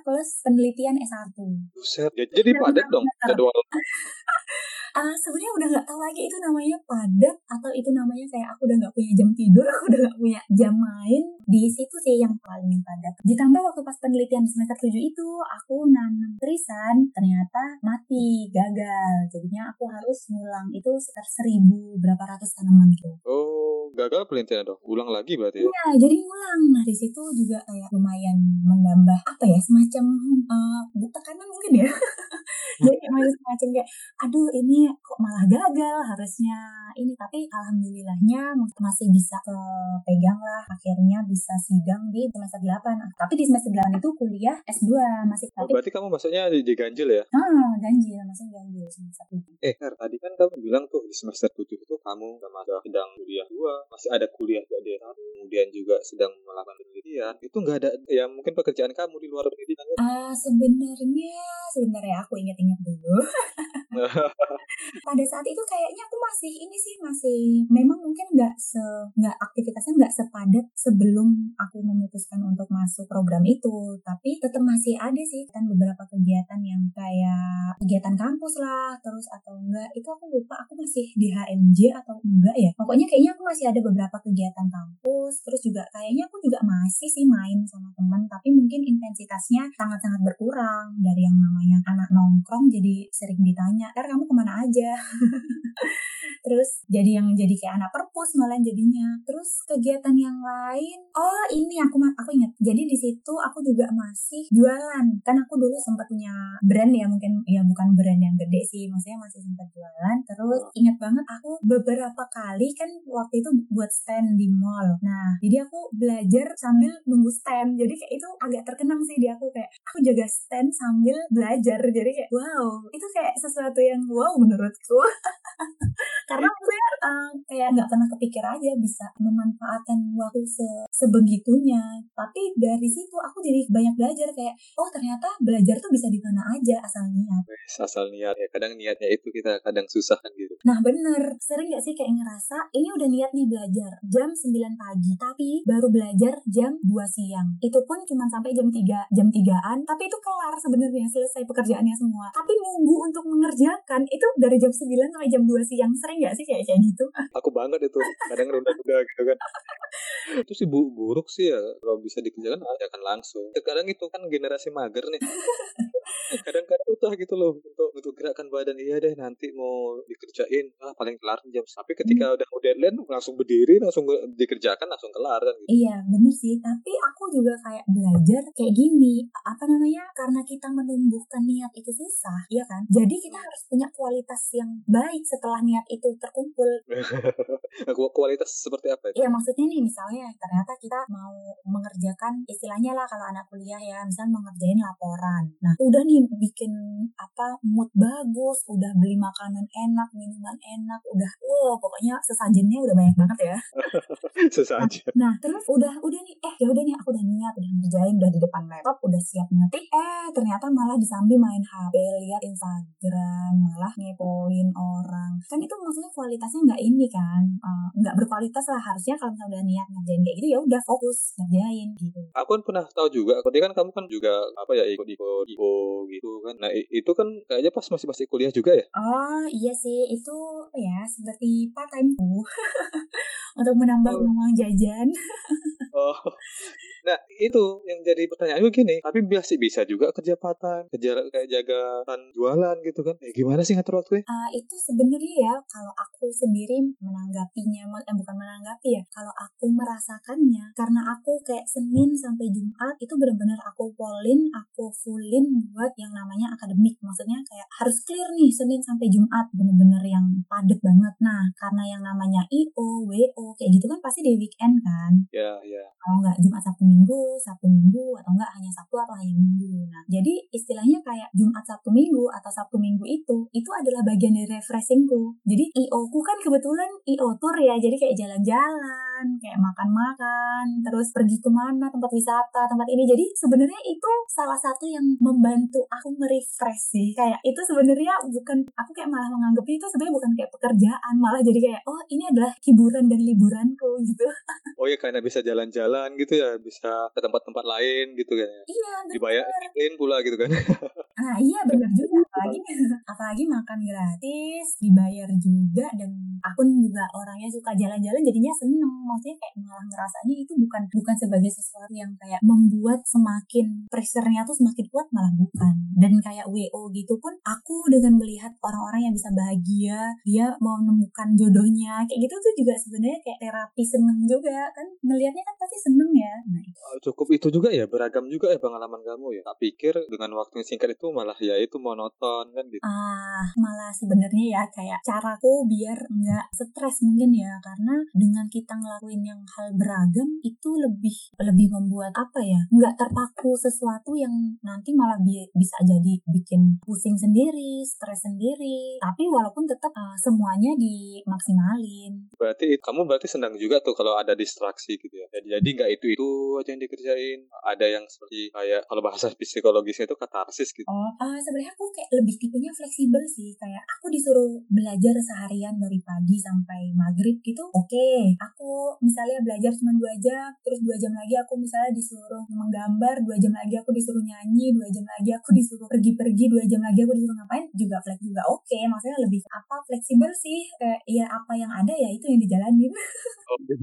plus penelitian S1. Buset. Ya, jadi padat dong jadwal. Ah, sebenarnya udah nggak tahu lagi itu namanya padat atau itu namanya kayak aku udah nggak punya jam tidur, aku udah nggak punya jam main. Di situ sih yang paling padat. Ditambah waktu pas penelitian semester 7 itu aku nanam trisan ternyata mati, gagal. Jadinya aku harus ngulang itu sekitar seribu berapa ratus tanaman gitu. Oh, gagal penelitian dong. Ulang lagi berarti ya. Iya, jadi ngulang. Nah, di situ juga kayak lumayan menambah apa ya, semacam bu- tekanan mungkin ya. jadi kayak semacam kayak, aduh ini kok malah gagal harusnya ini. Tapi alhamdulillahnya masih bisa kepegang lah. Akhirnya bisa sidang di semester 8. Ah, Tapi di semester 8 itu kuliah S2 masih Oh, tapi berarti kamu maksudnya di, di ganjil ya? ah ganjil masih ganjil semester 7. Eh, Her, tadi kan kamu bilang tuh di semester 7 itu kamu sama ada sedang kuliah dua, masih ada kuliah juga di kemudian juga sedang melakukan penelitian. Itu nggak ada ya mungkin pekerjaan kamu di luar penelitian kan? Ah sebenarnya sebenarnya aku ingat-ingat dulu. pada saat itu kayaknya aku masih ini sih masih memang mungkin nggak se nggak aktivitasnya nggak sepadat sebelum aku memutuskan untuk masuk program itu. Tapi tetap masih ada sih kan beberapa kegiatan yang kayak kegiatan kampus lah terus atau enggak itu aku lupa aku masih di HMJ atau enggak ya. Pokoknya kayaknya aku masih ada beberapa kegiatan kampus terus juga kayaknya aku juga masih sih main sama teman tapi mungkin intensitasnya sangat-sangat berkurang. Dari yang namanya anak nongkrong jadi sering ditanya er kamu ke mana aja. Terus jadi yang jadi kayak anak perpus malah jadinya. Terus kegiatan yang lain oh ini aku aku ingat. Jadi di situ aku juga masih jualan. Kan aku dulu sempat punya brand ya mungkin ya bukan brand yang gede sih maksudnya masih sempat jualan. Terus ingat banget aku beberapa kali kan waktu itu buat stand di mall. Nah jadi aku belajar sambil nunggu stand. Jadi kayak itu agak terkenang sih di aku kayak aku jaga stand sambil belajar. Jadi kayak wow itu kayak sesuatu yang wow menurutku. Karena maksudnya uh, kayak nggak pernah kepikir aja bisa memanfaatkan waktu se sebegitunya. Tapi dari situ aku jadi banyak belajar kayak oh ternyata belajar tuh bisa di mana aja asal niat. Asal niat. Ya kadang niatnya itu kita kadang susah kan gitu. Nah bener. Sering gak sih kayak ngerasa ini udah niat nih belajar jam 9 pagi tapi baru belajar jam 2 siang. Itu pun cuma sampai jam 3 jam 3an tapi itu kelar sebenarnya selesai pekerjaannya semua. Tapi nunggu untuk mengerjakan itu dari jam 9 sampai jam 2 siang sering gak sih kayak kayak gitu? Aku banget itu kadang nunda-nunda gitu kan. Itu sih bu buruk sih ya kalau bisa dikerjakan aja kan langsung. Kadang itu kan generasi mager nih kadang-kadang utah gitu loh untuk untuk gerakan badan iya deh nanti mau dikerjain ah paling kelar jam tapi ketika hmm. udah mau deadline langsung berdiri langsung dikerjakan langsung kelar kan gitu. iya bener sih tapi aku juga kayak belajar kayak gini apa namanya karena kita menumbuhkan niat itu susah ya kan jadi kita harus punya kualitas yang baik setelah niat itu terkumpul kualitas seperti apa itu? Iya maksudnya nih misalnya ternyata kita mau mengerjakan istilahnya lah kalau anak kuliah ya misalnya mengerjain laporan nah udah nih bikin apa mood bagus udah beli makanan enak minuman enak udah wow pokoknya sesajennya udah banyak banget ya. Sesajen. Nah, nah terus udah udah nih eh ya udah nih aku udah niat udah ngerjain udah di depan laptop udah siap ngetik eh ternyata malah disambi main HP lihat Instagram malah ngepoin orang. Kan itu maksudnya kualitasnya nggak ini kan uh, nggak berkualitas lah harusnya kalau misalnya udah niat ngerjain kayak gitu ya udah fokus ngerjain gitu. Aku kan pernah tahu juga tadi kan kamu kan juga apa ya ikut ikut ikut gitu kan. Nah itu kan kayaknya pas masih masih kuliah juga ya? Oh iya sih. Itu ya seperti part time untuk menambah oh. uang jajan. Oh. Nah, itu yang jadi pertanyaan gue gini, tapi biasa bisa juga kerja part kerja kayak jaga jualan gitu kan. Eh, gimana sih ngatur waktunya? Uh, itu sebenarnya ya kalau aku sendiri menanggapinya, eh, bukan menanggapi ya, kalau aku merasakannya karena aku kayak Senin sampai Jumat itu benar-benar aku polin, aku fullin buat yang namanya akademik. Maksudnya kayak harus clear nih Senin sampai Jumat bener-bener yang padat banget. Nah, karena yang namanya IO, WO kayak gitu kan pasti di weekend kan. Iya, yeah, iya. Yeah. Kalau nggak Jumat Sabtu Minggu, Sabtu Minggu, atau enggak hanya Sabtu atau hanya Minggu. Nah, jadi istilahnya kayak Jumat Sabtu Minggu atau Sabtu Minggu itu, itu adalah bagian dari refreshingku. Jadi IO ku kan kebetulan IO tour ya, jadi kayak jalan-jalan, kayak makan-makan, terus pergi ke mana, tempat wisata, tempat ini. Jadi sebenarnya itu salah satu yang membantu aku merefresh sih. Kayak itu sebenarnya bukan, aku kayak malah menganggap itu sebenarnya bukan kayak pekerjaan, malah jadi kayak, oh ini adalah hiburan dan liburanku gitu. Oh ya karena bisa jalan-jalan gitu ya, bisa ke tempat-tempat lain gitu kan ya. Iya, Dibayarin pula gitu kan. Nah iya benar juga apalagi apalagi makan gratis dibayar juga dan aku juga orangnya suka jalan-jalan jadinya seneng maksudnya kayak malah ngerasanya itu bukan bukan sebagai sesuatu yang kayak membuat semakin pressure-nya tuh semakin kuat malah bukan dan kayak WO gitu pun aku dengan melihat orang-orang yang bisa bahagia dia mau menemukan jodohnya kayak gitu tuh juga sebenarnya kayak terapi seneng juga kan. Ngelihatnya kan pasti seneng ya. Nah, cukup itu juga ya beragam juga ya pengalaman kamu ya. Tak pikir dengan waktu yang singkat itu itu malah ya itu monoton kan gitu. Ah, malah sebenarnya ya kayak caraku biar nggak stres mungkin ya. Karena dengan kita ngelakuin yang hal beragam itu lebih lebih membuat apa ya nggak terpaku sesuatu yang nanti malah bi bisa jadi bikin pusing sendiri, stres sendiri. Tapi walaupun tetap uh, semuanya dimaksimalin. Berarti kamu berarti senang juga tuh kalau ada distraksi gitu ya. Jadi jadi nggak itu itu aja yang dikerjain. Ada yang seperti kayak kalau bahasa psikologisnya itu katarsis gitu. Oh, uh, sebenarnya aku kayak lebih tipenya fleksibel sih. Kayak aku disuruh belajar seharian dari pagi sampai maghrib gitu. Oke, okay. aku misalnya belajar cuma dua jam, terus dua jam lagi aku misalnya disuruh menggambar, dua jam lagi aku disuruh nyanyi, dua jam lagi aku disuruh pergi-pergi, dua jam lagi aku disuruh ngapain juga flex juga oke. Okay. Maksudnya lebih apa fleksibel sih. Kayak ya apa yang ada ya itu yang dijalanin. Oh, gitu.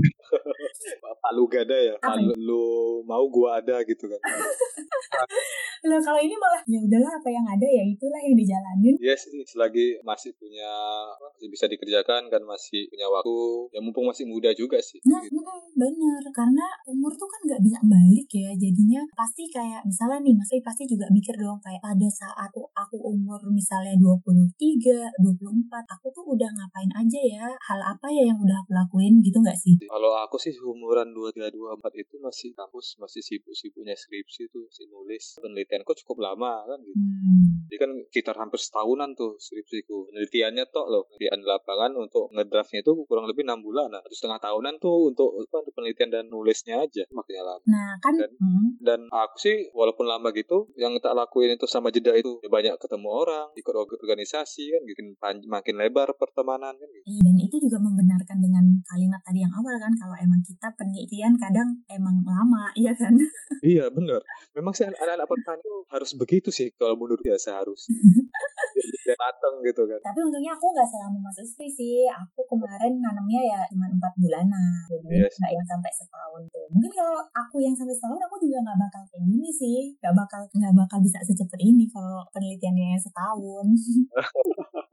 Palu gada ya. Palu lu mau gua ada gitu kan. Nah kalau ini malah ya udah udahlah apa yang ada ya itulah yang dijalanin. Yes, selagi masih punya masih bisa dikerjakan kan masih punya waktu ya mumpung masih muda juga sih. Nah, gitu. bener karena umur tuh kan nggak bisa balik ya jadinya pasti kayak misalnya nih masih pasti juga mikir dong kayak pada saat aku, aku umur misalnya 23, 24 aku tuh udah ngapain aja ya hal apa ya yang udah aku lakuin gitu nggak sih? Kalau aku sih umuran 23, 24 itu masih kampus masih sibuk-sibuknya skripsi tuh masih nulis penelitian penelitianku cukup lama kan gitu. Hmm. Jadi kan sekitar hampir setahunan tuh skripsiku. Penelitiannya tok loh. Penelitian di lapangan untuk ngedraftnya itu kurang lebih enam bulan. Nah, satu setengah tahunan tuh untuk apa, untuk penelitian dan nulisnya aja. Makanya lama. Nah kan, Dan- hmm, Dan aku sih walaupun lama gitu, yang tak lakuin itu sama jeda itu ya banyak ketemu orang, ikut org- organisasi kan, bikin makin lebar pertemanan kan. Gitu. iya, dan itu juga membenarkan dengan kalimat tadi yang awal kan kalau emang kita penelitian kadang emang lama, iya kan? Iya bener. Memang sih anak-anak pertanian harus begitu sih kalau menurut dia seharusnya. Biar mateng gitu kan. Tapi untungnya aku nggak selama masuk istri sih. Aku kemarin nanamnya ya cuma empat bulanan. Jadi Yes. nggak yang sampai setahun tuh. Mungkin kalau aku yang sampai setahun aku juga nggak bakal kayak gini sih. Nggak bakal nggak bakal bisa secepat ini kalau penelitiannya setahun.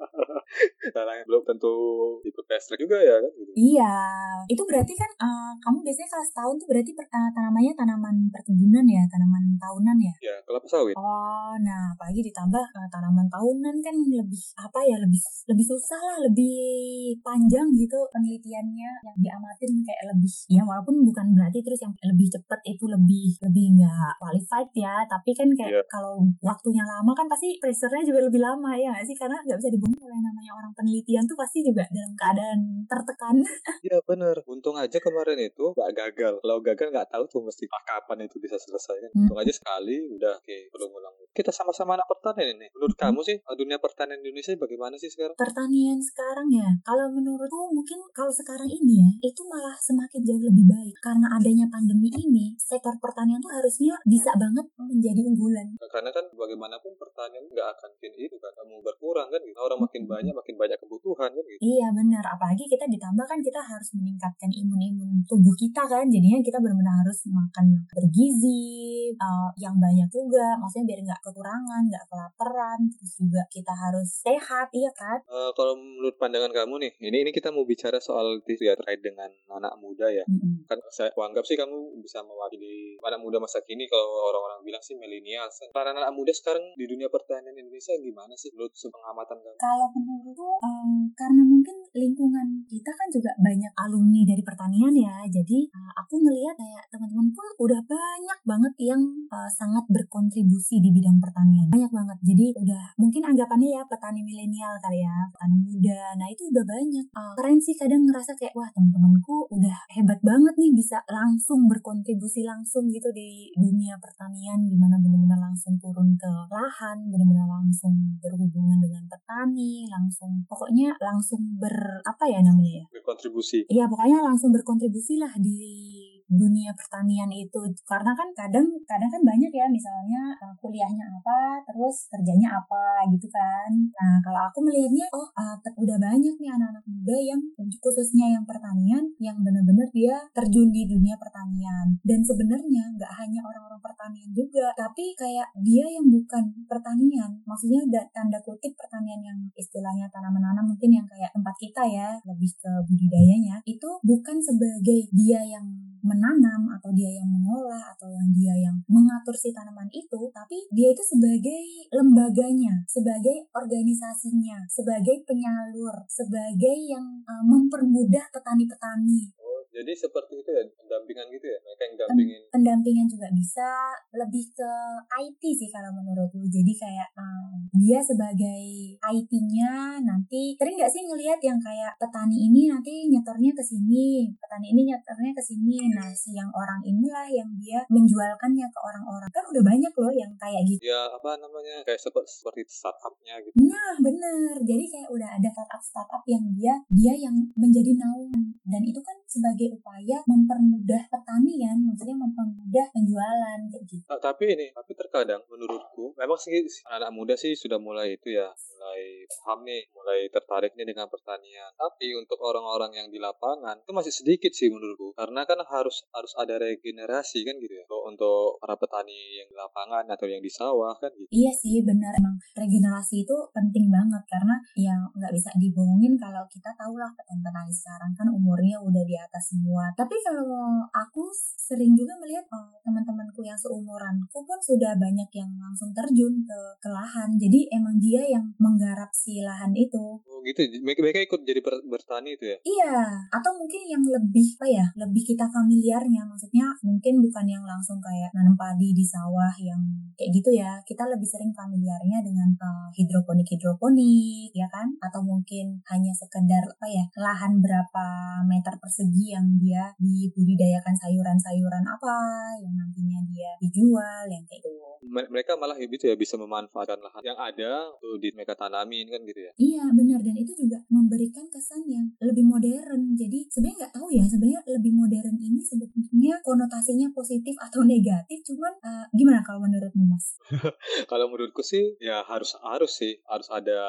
Karena belum tentu ikut tes track juga ya kan. Gitu. iya. Itu berarti kan eh, kamu biasanya kalau setahun tuh berarti per- eh, tanamannya tanaman perkebunan ya, tanaman tahunan ya. Ya kelapa sawit. Oh, nah apalagi ditambah eh, tanaman tahunan kan lebih apa ya lebih lebih susah lah, lebih panjang gitu penelitiannya yang diamatin kayak lebih ya walaupun bukan berarti terus yang lebih cepet itu lebih lebih nggak qualified ya, tapi kan kayak Iya. kalau waktunya lama kan pasti pressure-nya juga lebih lama ya nggak sih karena nggak bisa dibohongin oleh namanya orang penelitian tuh pasti juga dalam keadaan tertekan. Iya bener. Untung aja kemarin itu gak gagal. Kalau gagal nggak tahu tuh mesti ah, kapan itu bisa selesai kan. Hmm. Untung aja sekali udah oke belum ulang. Kita sama-sama anak pertanian ini. Menurut Hmm. kamu sih dunia pertanian Indonesia bagaimana sih sekarang? pertanian sekarang ya kalau menurutku mungkin kalau sekarang ini ya itu malah semakin jauh lebih baik karena adanya pandemi ini sektor pertanian tuh harusnya bisa banget menjadi unggulan Nah, karena kan bagaimanapun pertanian nggak akan itu kan kamu berkurang kan gitu. orang makin Hmm. banyak makin banyak kebutuhan kan gitu. Iya benar apalagi kita ditambah kan kita harus meningkatkan imun-imun tubuh kita kan. Jadinya kita benar-benar harus makan bergizi eh, yang banyak juga. Maksudnya biar nggak kekurangan nggak kelaparan. Terus juga kita harus sehat iya kan? Eh, kalau menurut pandangan kamu nih ini ini kita mau bicara soal itu ya terkait dengan anak muda ya. Mm-mm. kan saya anggap sih kamu bisa mewakili anak muda masa kini. Kalau orang-orang bilang sih milenial. Peran anak muda sekarang di dunia pertanian Indonesia gimana sih menurut sepengamatan kamu? Kalau menurutku em, karena mungkin lingkungan kita kan juga banyak alumni dari pertanian ya. Jadi eh, aku ngelihat kayak teman-temanku udah banyak banget yang eh, sangat berkontribusi di bidang pertanian. Banyak banget. Jadi udah mungkin anggapannya ya petani milenial kali ya, petani muda. Nah, itu udah banyak. Eh, keren sih kadang ngerasa kayak wah teman-temanku udah hebat banget nih bisa langsung berkontribusi langsung gitu di dunia pertanian di mana benar-benar langsung turun ke lahan, benar-benar langsung berhubungan dengan petani, langsung pokoknya langsung ber apa ya namanya ya? berkontribusi Iya pokoknya langsung berkontribusi lah di dunia pertanian itu. Karena kan kadang kadang kan banyak ya misalnya uh, kuliahnya apa terus kerjanya apa gitu kan. Nah kalau aku melihatnya oh uh, udah banyak nih anak-anak muda yang khususnya yang pertanian yang benar-benar dia terjun di dunia pertanian. Dan sebenarnya nggak hanya orang-orang pertanian juga tapi kayak dia yang bukan pertanian. Maksudnya da- tanda kutip pertanian yang istilahnya tanaman nanam mungkin yang kayak tempat kita ya lebih ke budidayanya itu bukan sebagai dia yang menanam atau dia yang mengolah atau yang dia yang mengatur si tanaman itu tapi dia itu sebagai lembaganya sebagai organisasinya sebagai penyalur sebagai yang uh, mempermudah petani-petani jadi seperti itu ya pendampingan gitu ya? Mereka yang dampingin. pendampingan juga bisa lebih ke IT sih kalau menurutku. Jadi kayak um, dia sebagai IT-nya nanti sering nggak sih ngelihat yang kayak petani ini nanti nyetornya ke sini petani ini nyetornya ke sini. Nah si yang orang inilah yang dia menjualkannya ke orang-orang. Kan udah banyak loh yang kayak gitu. Ya apa namanya kayak seperti seperti startupnya gitu. Nah bener, jadi kayak udah ada startup-startup yang dia dia yang menjadi naungan dan itu kan sebagai upaya mempermudah petani kan, maksudnya mempermudah penjualan kayak gitu. Nah, tapi ini, tapi terkadang menurutku memang sih anak muda sih sudah mulai itu ya, mulai paham nih, mulai tertarik nih dengan pertanian. Tapi untuk orang-orang yang di lapangan itu masih sedikit sih menurutku, karena kan harus harus ada regenerasi kan gitu ya, untuk, untuk para petani yang di lapangan atau yang di sawah kan gitu. Iya sih benar emang regenerasi itu penting banget karena ya nggak bisa dibohongin kalau kita tahu lah petani-petani sekarang kan umurnya udah di atas semua. Tapi kalau aku sering juga melihat oh, teman-temanku yang seumuranku pun sudah banyak yang langsung terjun ke, ke lahan. Jadi emang dia yang menggarap si lahan itu. Oh gitu, mereka, ikut jadi ber, bertani itu ya? Iya, atau mungkin yang lebih apa ya, lebih kita familiarnya. Maksudnya mungkin bukan yang langsung kayak nanam padi di sawah yang kayak gitu ya. Kita lebih sering familiarnya dengan uh, hidroponik hidroponik ya kan? Atau mungkin hanya sekedar apa ya lahan berapa meter persegi yang dia dibudidayakan sayuran-sayuran apa yang nantinya dia dijual yang kayak gitu. Mereka malah gitu ya bisa memanfaatkan lahan yang ada tuh di mereka tanamin kan gitu ya? Iya benar dan itu juga memberikan kesan yang lebih modern. Jadi sebenarnya nggak tahu ya sebenarnya lebih modern ini sebetulnya konotasinya positif atau negatif. Cuman uh, gimana kalau menurutmu mas? kalau menurutku sih ya harus harus sih harus ada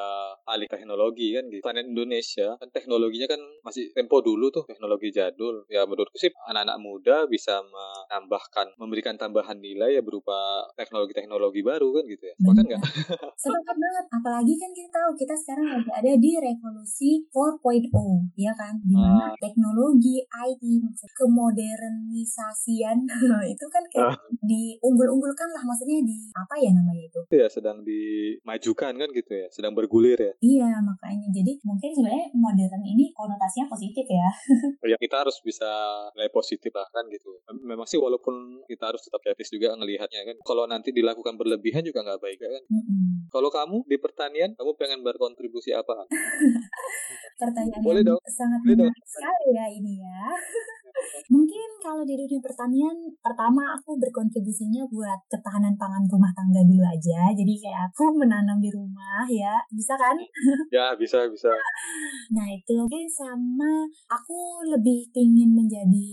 alih teknologi kan gitu. Planet Indonesia kan teknologinya kan masih tempo dulu tuh teknologi jadul. Ya menurutku sih anak-anak muda bisa menambahkan memberikan tambahan nilai ya berupa teknologi-teknologi baru kan gitu ya. Sepakat nggak? Sepakat banget. Apalagi kan kita tahu kita sekarang lagi ada di revolusi 4.0 ya kan di mana uh. teknologi IT kemodernisasian itu kan kayak uh. diunggul-unggulkan lah maksudnya di apa ya namanya itu ya sedang dimajukan kan gitu ya sedang bergulir ya iya makanya jadi mungkin sebenarnya modern ini konotasinya positif ya ya kita harus bisa nilai positif lah kan gitu memang sih walaupun kita harus tetap kritis juga ngelihatnya kan kalau nanti dilakukan berlebihan juga nggak baik kan mm -mm. kalau kamu di pertanian kamu pengen berkontribusi apa pertanyaan Boleh dong. sangat Boleh menarik dong. sekali ya ini ya. Kalau di dunia pertanian, pertama aku berkontribusinya buat ketahanan pangan rumah tangga dulu aja. Jadi kayak aku menanam di rumah ya, bisa kan? Ya bisa bisa. Nah itu mungkin sama aku lebih ingin menjadi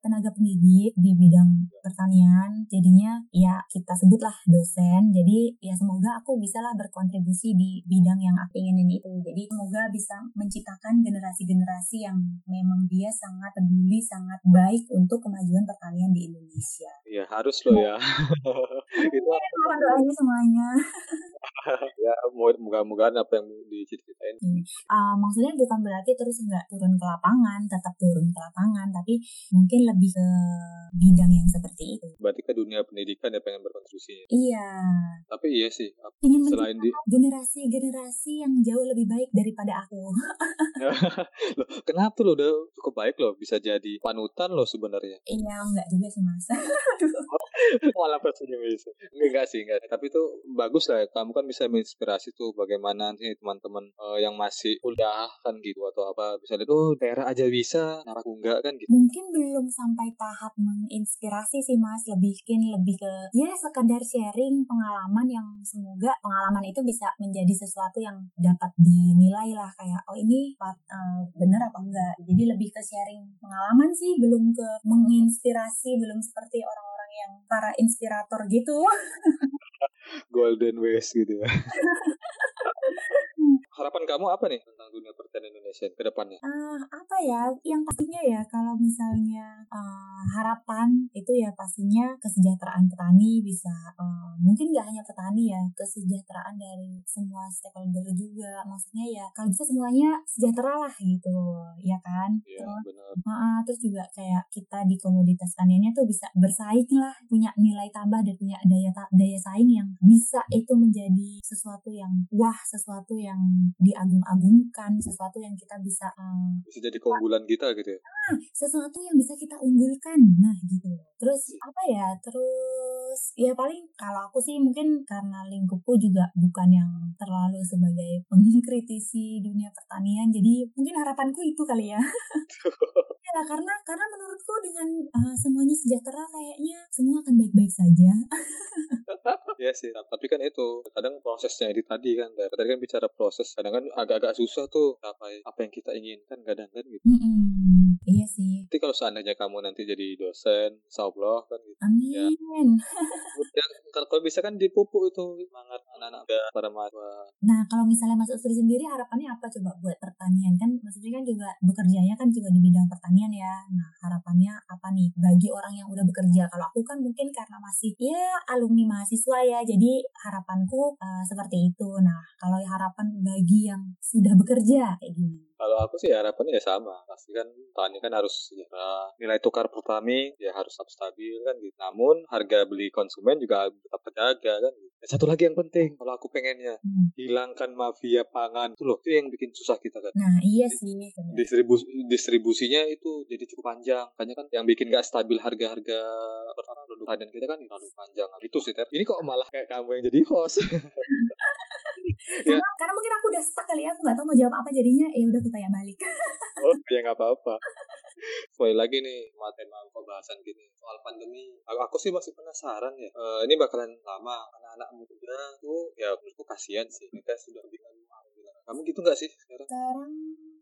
tenaga pendidik di bidang pertanian. Jadinya ya kita sebutlah dosen. Jadi ya semoga aku bisa lah berkontribusi di bidang yang aku inginin itu. Jadi semoga bisa menciptakan generasi-generasi yang memang dia sangat peduli, sangat baik untuk kemajuan pertanian di Indonesia. Iya harus loh ya. itu mohon doanya semuanya. ya moga-moga apa yang diceritain. Hmm. Uh, maksudnya bukan berarti terus nggak turun ke lapangan, tetap turun ke lapangan, tapi mungkin lebih ke bidang yang seperti itu. Berarti ke dunia pendidikan ya pengen berkontribusi. Iya. Tapi iya sih. Ingin selain di generasi-generasi yang jauh lebih baik daripada aku. loh, kenapa lo udah cukup baik loh bisa jadi panutan lo sebenarnya? Iya, enggak juga sih Mas. Malah bisa. Enggak sih, enggak. Tapi itu bagus lah. Kamu kan bisa menginspirasi tuh bagaimana nih teman-teman uh, yang masih kuliah kan gitu atau apa bisa lihat oh daerah aja bisa, aku enggak kan gitu. Mungkin belum sampai tahap menginspirasi sih Mas, lebih bikin lebih ke ya sekadar sharing pengalaman yang semoga pengalaman itu bisa menjadi sesuatu yang dapat dinilai lah kayak oh ini uh, bener apa enggak. Jadi lebih ke sharing pengalaman sih, belum ke menginspirasi, belum seperti orang-orang yang para inspirator gitu. Golden Ways gitu ya. harapan kamu apa nih dunia pertanian Indonesia ke depannya? Uh, apa ya? Yang pastinya ya kalau misalnya uh, harapan itu ya pastinya kesejahteraan petani bisa uh, mungkin nggak hanya petani ya, kesejahteraan dari semua stakeholder juga. Maksudnya ya kalau bisa semuanya sejahtera lah gitu, ya kan? Iya, benar. Uh, terus juga kayak kita di komoditas taniannya tuh bisa bersaing lah, punya nilai tambah dan punya daya daya saing yang bisa itu menjadi sesuatu yang wah, sesuatu yang diagung-agungkan sesuatu yang kita bisa um, bisa jadi keunggulan kita gitu ya? Ah, sesuatu yang bisa kita unggulkan. Nah gitu. Terus apa ya? Terus ya paling kalau aku sih mungkin karena lingkupku juga bukan yang terlalu sebagai pengkritisi dunia pertanian jadi mungkin harapanku itu kali ya. Ya karena karena menurutku dengan uh, semuanya sejahtera kayaknya semua akan baik-baik saja. Iya sih, tapi kan itu kadang prosesnya itu tadi kan, tadi kan bicara proses, kadang kan agak-agak susah tuh apa apa yang kita inginkan kadang kan gitu. Mm -mm, iya sih. Tapi kalau seandainya kamu nanti jadi dosen, insya Allah kan gitu. Ya. Amin. Ya, ya kalau bisa kan dipupuk itu semangat anak anak-anak para mahasiswa. Nah, kalau misalnya Mas Usri sendiri harapannya apa coba buat pertanian? Kan Mas Usri kan juga bekerjanya kan juga di bidang pertanian ya. Nah, harapannya apa nih bagi orang yang udah bekerja? Kalau aku kan mungkin karena masih ya alumni mahasiswa ya, jadi harapanku uh, seperti itu. Nah, kalau harapan bagi yang sudah bekerja kayak gini? Kalau aku sih harapannya ya sama. Pasti kan petani kan harus sejahtera. Nilai tukar petani ya harus tetap stabil kan gitu. Namun harga beli konsumen juga tetap terjaga kan gitu. Dan satu lagi yang penting kalau aku pengennya hmm. hilangkan mafia pangan itu loh itu yang bikin susah kita kan. Nah iya sih. Distribus distribusinya itu jadi cukup panjang. Makanya kan yang bikin gak stabil harga-harga produk dan kita kan terlalu panjang. Itu sih Ter. Ini kok malah kayak kamu yang jadi host. karena, ya. karena mungkin aku udah stuck kali ya aku nggak tahu mau jawab apa jadinya ya udah aku tanya balik oh ya nggak apa-apa Kembali lagi nih tema pembahasan gini soal pandemi. Aku, aku sih masih penasaran ya. Uh, ini bakalan lama. Anak-anak muda tuh ya menurutku kasihan sih. Kita sudah bingung Kamu gitu nggak sih sekarang? Sekarang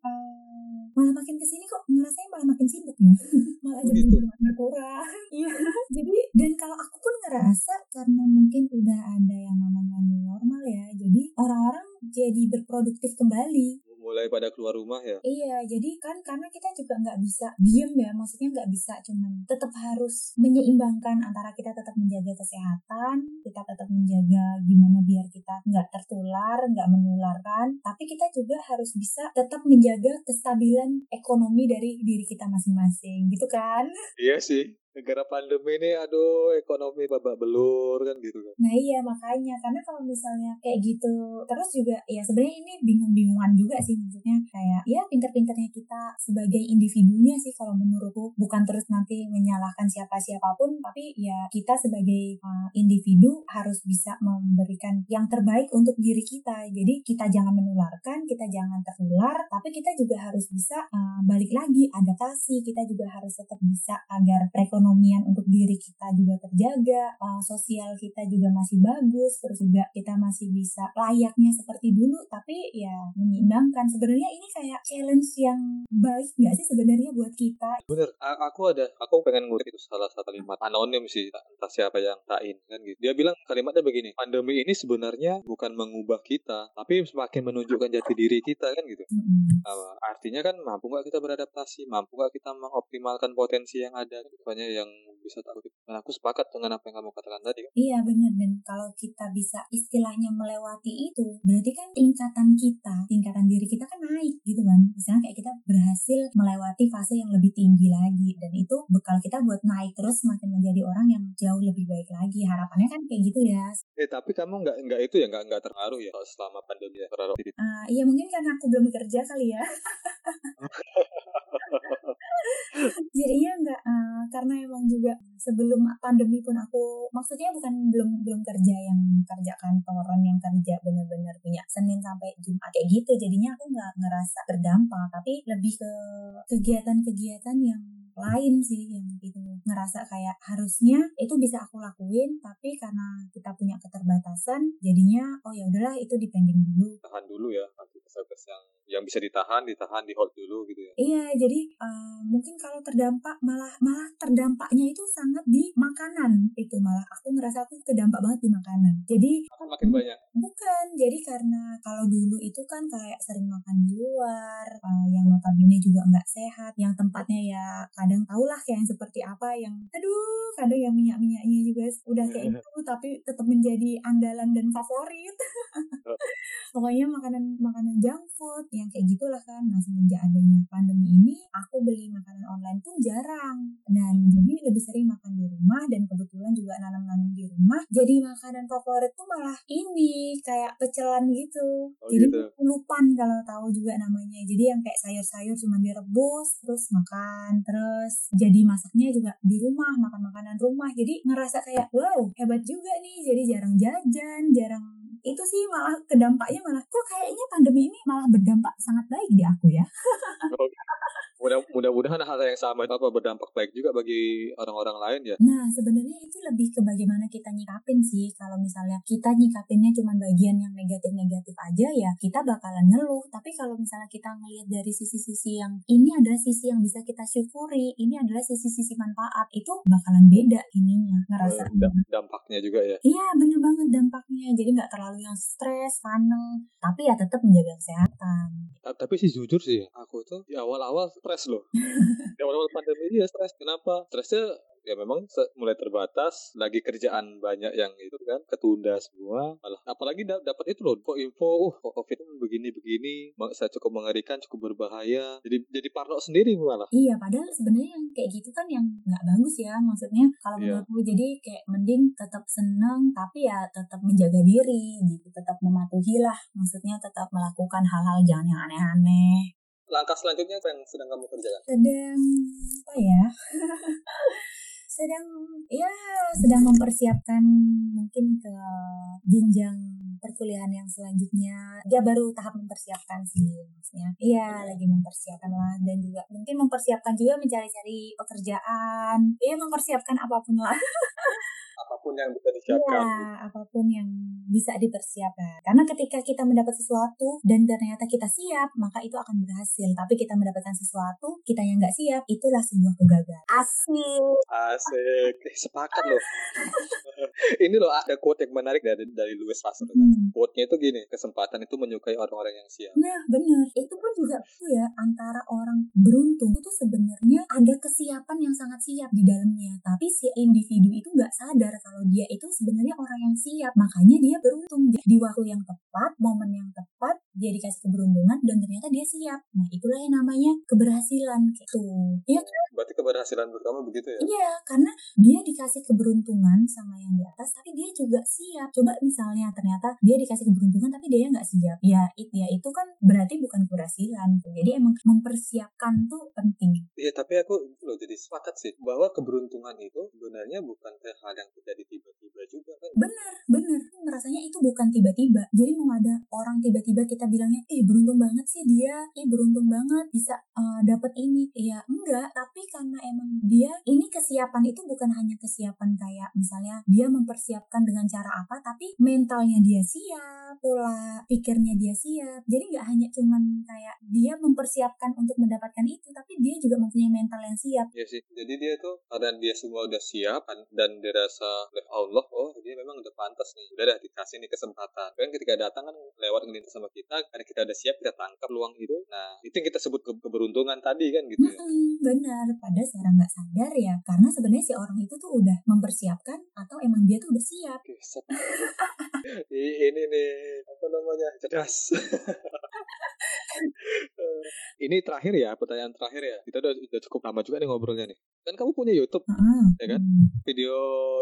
uh, malah makin ke sini kok ngerasanya malah makin sibuk ya. malah oh, jadi gitu. berkurang. Iya. jadi dan kalau aku pun ngerasa karena mungkin udah ada yang namanya normal ya. Jadi orang-orang jadi berproduktif kembali mulai pada keluar rumah ya? Iya jadi kan karena kita juga nggak bisa diem ya maksudnya nggak bisa cuman tetap harus menyeimbangkan antara kita tetap menjaga kesehatan kita tetap menjaga gimana biar kita nggak tertular nggak menularkan tapi kita juga harus bisa tetap menjaga kestabilan ekonomi dari diri kita masing-masing gitu kan? Iya sih negara pandemi ini aduh ekonomi babak belur kan gitu kan. Nah iya makanya karena kalau misalnya kayak gitu terus juga ya sebenarnya ini bingung-bingungan juga sih maksudnya kayak ya pinter-pinternya kita sebagai individunya sih kalau menurutku bukan terus nanti menyalahkan siapa siapa pun tapi ya kita sebagai uh, individu harus bisa memberikan yang terbaik untuk diri kita. Jadi kita jangan menularkan, kita jangan tertular, tapi kita juga harus bisa uh, balik lagi adaptasi. Kita juga harus tetap bisa agar perekonomian perekonomian untuk diri kita juga terjaga, uh, sosial kita juga masih bagus, terus juga kita masih bisa layaknya seperti dulu, tapi ya menyeimbangkan. Sebenarnya ini kayak challenge yang baik nggak sih sebenarnya buat kita? Bener, aku ada, aku pengen ngutip itu salah satu kalimat anonim sih, entah siapa yang tain kan gitu. Dia bilang kalimatnya begini, pandemi ini sebenarnya bukan mengubah kita, tapi semakin menunjukkan jati diri kita kan gitu. Uh, artinya kan mampu nggak kita beradaptasi, mampu nggak kita mengoptimalkan potensi yang ada, banyak yang bisa tak kutip. Dan aku sepakat dengan apa yang kamu katakan tadi. Kan? Iya benar dan kalau kita bisa istilahnya melewati itu, berarti kan tingkatan kita, tingkatan diri kita kan naik gitu kan. Misalnya kayak kita berhasil melewati fase yang lebih tinggi lagi dan itu bekal kita buat naik terus semakin menjadi orang yang jauh lebih baik lagi. Harapannya kan kayak gitu ya. Eh tapi kamu nggak nggak itu ya nggak nggak terpengaruh ya selama pandemi ya terpengaruh. Uh, iya mungkin karena aku belum bekerja kali ya. jadinya enggak uh, karena emang juga sebelum pandemi pun aku maksudnya bukan belum belum kerja yang kerja kantoran yang kerja benar-benar punya Senin sampai Jumat kayak gitu jadinya aku nggak ngerasa berdampak. Tapi lebih ke kegiatan-kegiatan yang lain sih yang itu ngerasa kayak harusnya itu bisa aku lakuin tapi karena kita punya keterbatasan jadinya oh ya udahlah itu dipending dulu. Tahan dulu ya aktivitas yang yang bisa ditahan ditahan di hold dulu gitu ya. Iya jadi uh, mungkin kalau terdampak malah malah terdampaknya itu sangat di makanan itu. Malah aku ngerasa aku terdampak banget di makanan. Jadi akan makin banyak? bukan. Jadi karena kalau dulu itu kan kayak sering makan di luar uh, yang notabene juga nggak sehat. Yang tempatnya ya kadang tau lah kayak yang seperti apa yang aduh kadang yang minyak minyaknya juga udah kayak itu tapi tetap menjadi andalan dan favorit. Pokoknya makanan makanan junk food yang kayak gitulah kan. Nah semenjak adanya pandemi ini aku beli makanan online pun jarang. Dan jadi lebih sering makan di rumah dan kebetulan juga nanam-nanam di rumah. Jadi makanan favorit tuh malah ini kayak pecelan gitu. Oh, jadi gitu. lupan kalau tahu juga namanya. Jadi yang kayak sayur-sayur cuma direbus terus makan terus terus jadi masaknya juga di rumah makan makanan rumah. Jadi ngerasa kayak wow hebat juga nih. Jadi jarang jajan jarang itu sih malah kedampaknya malah kok kayaknya pandemi ini malah berdampak sangat baik di aku ya mudah mudah-mudahan hal yang sama apa berdampak baik juga bagi orang-orang lain ya Nah, sebenarnya itu lebih ke bagaimana kita nyikapin sih. Kalau misalnya kita nyikapinnya cuma bagian yang negatif-negatif aja ya, kita bakalan ngeluh. Tapi kalau misalnya kita ngelihat dari sisi-sisi yang ini adalah sisi yang bisa kita syukuri, ini adalah sisi-sisi manfaat, itu bakalan beda ininya ngerasa. Da- dampaknya juga ya Iya, bener banget dampaknya. Jadi nggak terlalu yang stres, panik, tapi ya tetap menjaga kesehatan. Ta- tapi sih jujur sih aku tuh di awal-awal stres loh. Di awal-awal pandemi ini ya stres kenapa? Stresnya ya memang mulai terbatas lagi kerjaan banyak yang itu kan ketunda semua malah apalagi da- dapat itu loh kok info uh kok covid begini begini saya cukup mengerikan cukup berbahaya jadi jadi parno sendiri malah Iya, padahal sebenarnya yang kayak gitu kan yang nggak bagus ya. Maksudnya kalau Iya. menurutku jadi kayak mending tetap seneng, tapi ya tetap menjaga diri gitu, tetap mematuhi lah. Maksudnya tetap melakukan hal-hal jangan yang aneh-aneh. langkah selanjutnya apa yang sedang kamu kerjakan Sedang apa ya? sedang ya sedang mempersiapkan mungkin ke jenjang perkuliahan yang selanjutnya. Dia baru tahap mempersiapkan sih maksudnya. Iya. lagi mempersiapkan lah. Dan juga mungkin mempersiapkan juga mencari-cari pekerjaan. Iya mempersiapkan apa pun lah apa pun yang bisa Iya, disiapkan apa pun yang bisa dipersiapkan. Karena ketika kita mendapat sesuatu dan ternyata kita siap, maka itu akan berhasil. Tapi kita mendapatkan sesuatu, kita yang nggak siap, itulah sebuah kegagalan. Asik. asik eh, sepakat loh ini loh ada quote yang menarik dari dari Louis Pasteur kan Hmm. quote-nya itu gini kesempatan itu menyukai orang-orang yang siap Nah, benar. Itu pun juga itu ya antara orang beruntung itu sebenarnya ada kesiapan yang sangat siap di dalamnya. Tapi si individu itu nggak sadar kalau dia itu sebenarnya orang yang siap. Makanya dia beruntung di waktu yang tepat, momen yang tepat, dia dikasih keberuntungan dan ternyata dia siap. Nah, itulah yang namanya keberhasilan gitu. Iya berarti keberhasilan menurut kamu begitu ya Iya, karena dia dikasih keberuntungan sama yang di atas, tapi dia juga siap. Coba misalnya ternyata dia dikasih keberuntungan, tapi dia nggak siap. Ya, it, ya itu kan berarti bukan keberhasilan. Jadi emang mempersiapkan tuh penting. Iya, tapi aku loh jadi sepakat sih bahwa keberuntungan itu sebenarnya bukan hal yang terjadi tiba-tiba juga kan. Bener, bener. Rasanya itu bukan tiba-tiba. Jadi mau ada orang tiba-tiba kita bilangnya, ih beruntung banget sih dia, ih beruntung banget bisa uh, dapet ini. Ya enggak, tapi karena emang dia ini kesiapan itu bukan hanya kesiapan kayak misalnya dia mempersiapkan dengan cara apa, tapi mentalnya dia siap, pola pikirnya dia siap. Jadi nggak hanya cuman kayak dia mempersiapkan untuk mendapatkan itu, tapi dia juga mempunyai mental yang siap. Iya sih. Jadi dia tuh karena dia semua udah siap dan dirasa oleh Allah, oh dia memang udah pantas nih. Udah dah dikasih nih kesempatan. Kan ketika datang kan lewat ngelintas sama kita, karena kita udah siap, kita tangkap peluang itu. Nah, itu yang kita sebut ke- keberuntungan tadi kan gitu ya. Benar, pada secara nggak sadar ya, karena sebenarnya si orang itu tuh udah mempersiapkan atau emang dia tuh udah siap. Ini nih apa namanya cerdas. Eh, ini terakhir ya pertanyaan terakhir ya. Kita udah, udah cukup lama juga nih ngobrolnya nih. Kan kamu punya YouTube Heeh. Ya kan? Video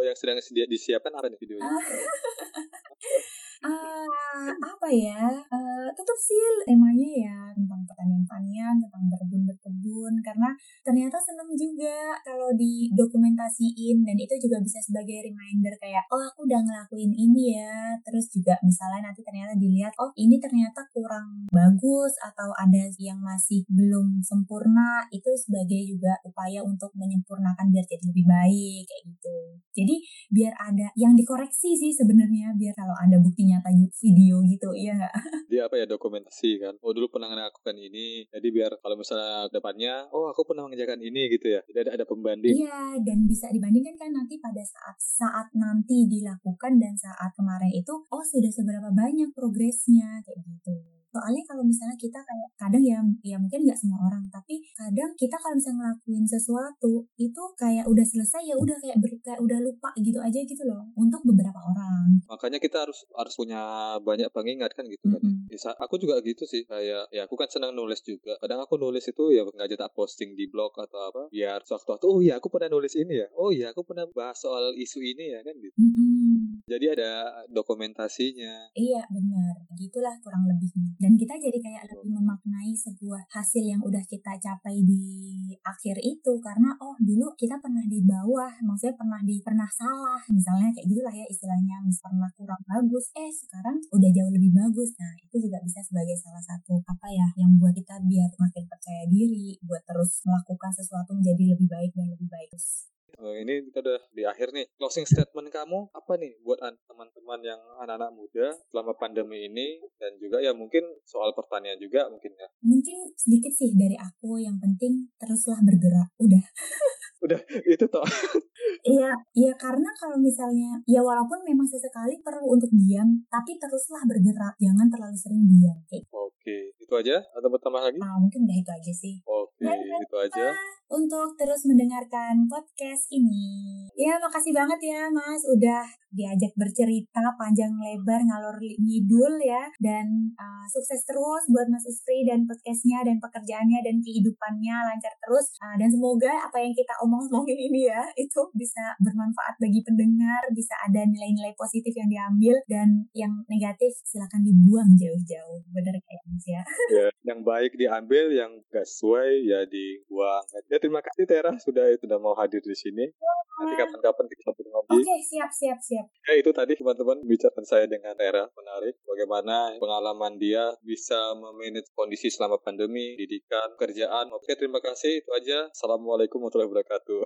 yang sedang disiapkan apa nih videonya? Ah, apa ya? Eh, tetap sih temanya ya tentang pertanian-pertanian, tentang berkebun-berkebun karena ternyata seneng juga kalau didokumentasiin dan itu juga bisa sebagai reminder kayak oh aku udah ngelakuin ini ya. Terus juga misalnya nanti ternyata dilihat oh ini ternyata kurang bagus atau ada yang masih belum sempurna itu sebagai juga upaya untuk menyempurnakan biar jadi lebih baik kayak gitu. Jadi biar ada yang dikoreksi sih sebenarnya biar kalau ada bukti nyata video gitu iya nggak Dia apa ya dokumentasi kan. Oh dulu pernah melakukan ini. Jadi biar kalau misalnya depannya, oh aku pernah mengerjakan ini gitu ya. Jadi ada ada pembanding. iya dan bisa dibandingkan kan nanti pada saat saat nanti dilakukan dan saat kemarin itu oh sudah seberapa banyak progresnya kayak gitu soalnya kalau misalnya kita kayak kadang ya ya mungkin nggak semua orang tapi kadang kita kalau misalnya ngelakuin sesuatu itu kayak udah selesai ya udah kayak ber, kayak udah lupa gitu aja gitu loh untuk beberapa orang Makanya kita harus harus punya banyak pengingat kan gitu kan. Mm-mm. Ya, sa- aku juga gitu sih kayak ya aku kan senang nulis juga kadang aku nulis itu ya nggak tak posting di blog atau apa biar sewaktu-waktu oh iya aku pernah nulis ini ya oh iya aku pernah bahas soal isu ini ya kan gitu Mm-mm. Jadi ada dokumentasinya. Iya benar, gitulah kurang lebihnya. Dan kita jadi kayak lebih memaknai sebuah hasil yang udah kita capai di akhir itu karena oh dulu kita pernah di bawah, maksudnya pernah di pernah salah, misalnya kayak gitulah ya istilahnya, misalnya pernah kurang bagus, eh sekarang udah jauh lebih bagus. Nah itu juga bisa sebagai salah satu apa ya yang buat kita biar makin percaya diri, buat terus melakukan sesuatu menjadi lebih baik dan lebih baik. Uh, ini kita udah di akhir nih. Closing statement kamu apa nih buat teman-teman yang anak-anak muda selama pandemi ini dan juga ya mungkin soal pertanian juga mungkin ya. Mungkin sedikit sih dari aku yang penting teruslah bergerak. Udah. Udah itu toh. Iya, iya karena kalau misalnya ya walaupun memang sesekali perlu untuk diam, tapi teruslah bergerak, jangan terlalu sering diam. Oke, okay. itu aja atau bertambah lagi? Ah, mungkin udah itu aja sih. Oke, okay, itu aja. Untuk terus mendengarkan podcast ini. Ya, makasih banget ya Mas udah diajak bercerita panjang lebar ngalor ngidul ya. Dan uh, sukses terus buat Mas Istri dan podcastnya dan pekerjaannya dan kehidupannya lancar terus. Uh, dan semoga apa yang kita omong-omongin ini ya itu bisa bermanfaat bagi pendengar bisa ada nilai-nilai positif yang diambil dan yang negatif silakan dibuang jauh-jauh. Bener kayak Mas ya. ya yang baik diambil yang gak sesuai ya dibuang. Ya terima kasih Tera sudah sudah mau hadir di sini nanti kapan-kapan kita ngobrol oke okay, siap siap siap. Ya itu tadi teman-teman bicara saya dengan Tera menarik. Bagaimana pengalaman dia bisa memanage kondisi selama pandemi, didikan, kerjaan. Oke terima kasih. Itu aja. Assalamualaikum warahmatullahi wabarakatuh.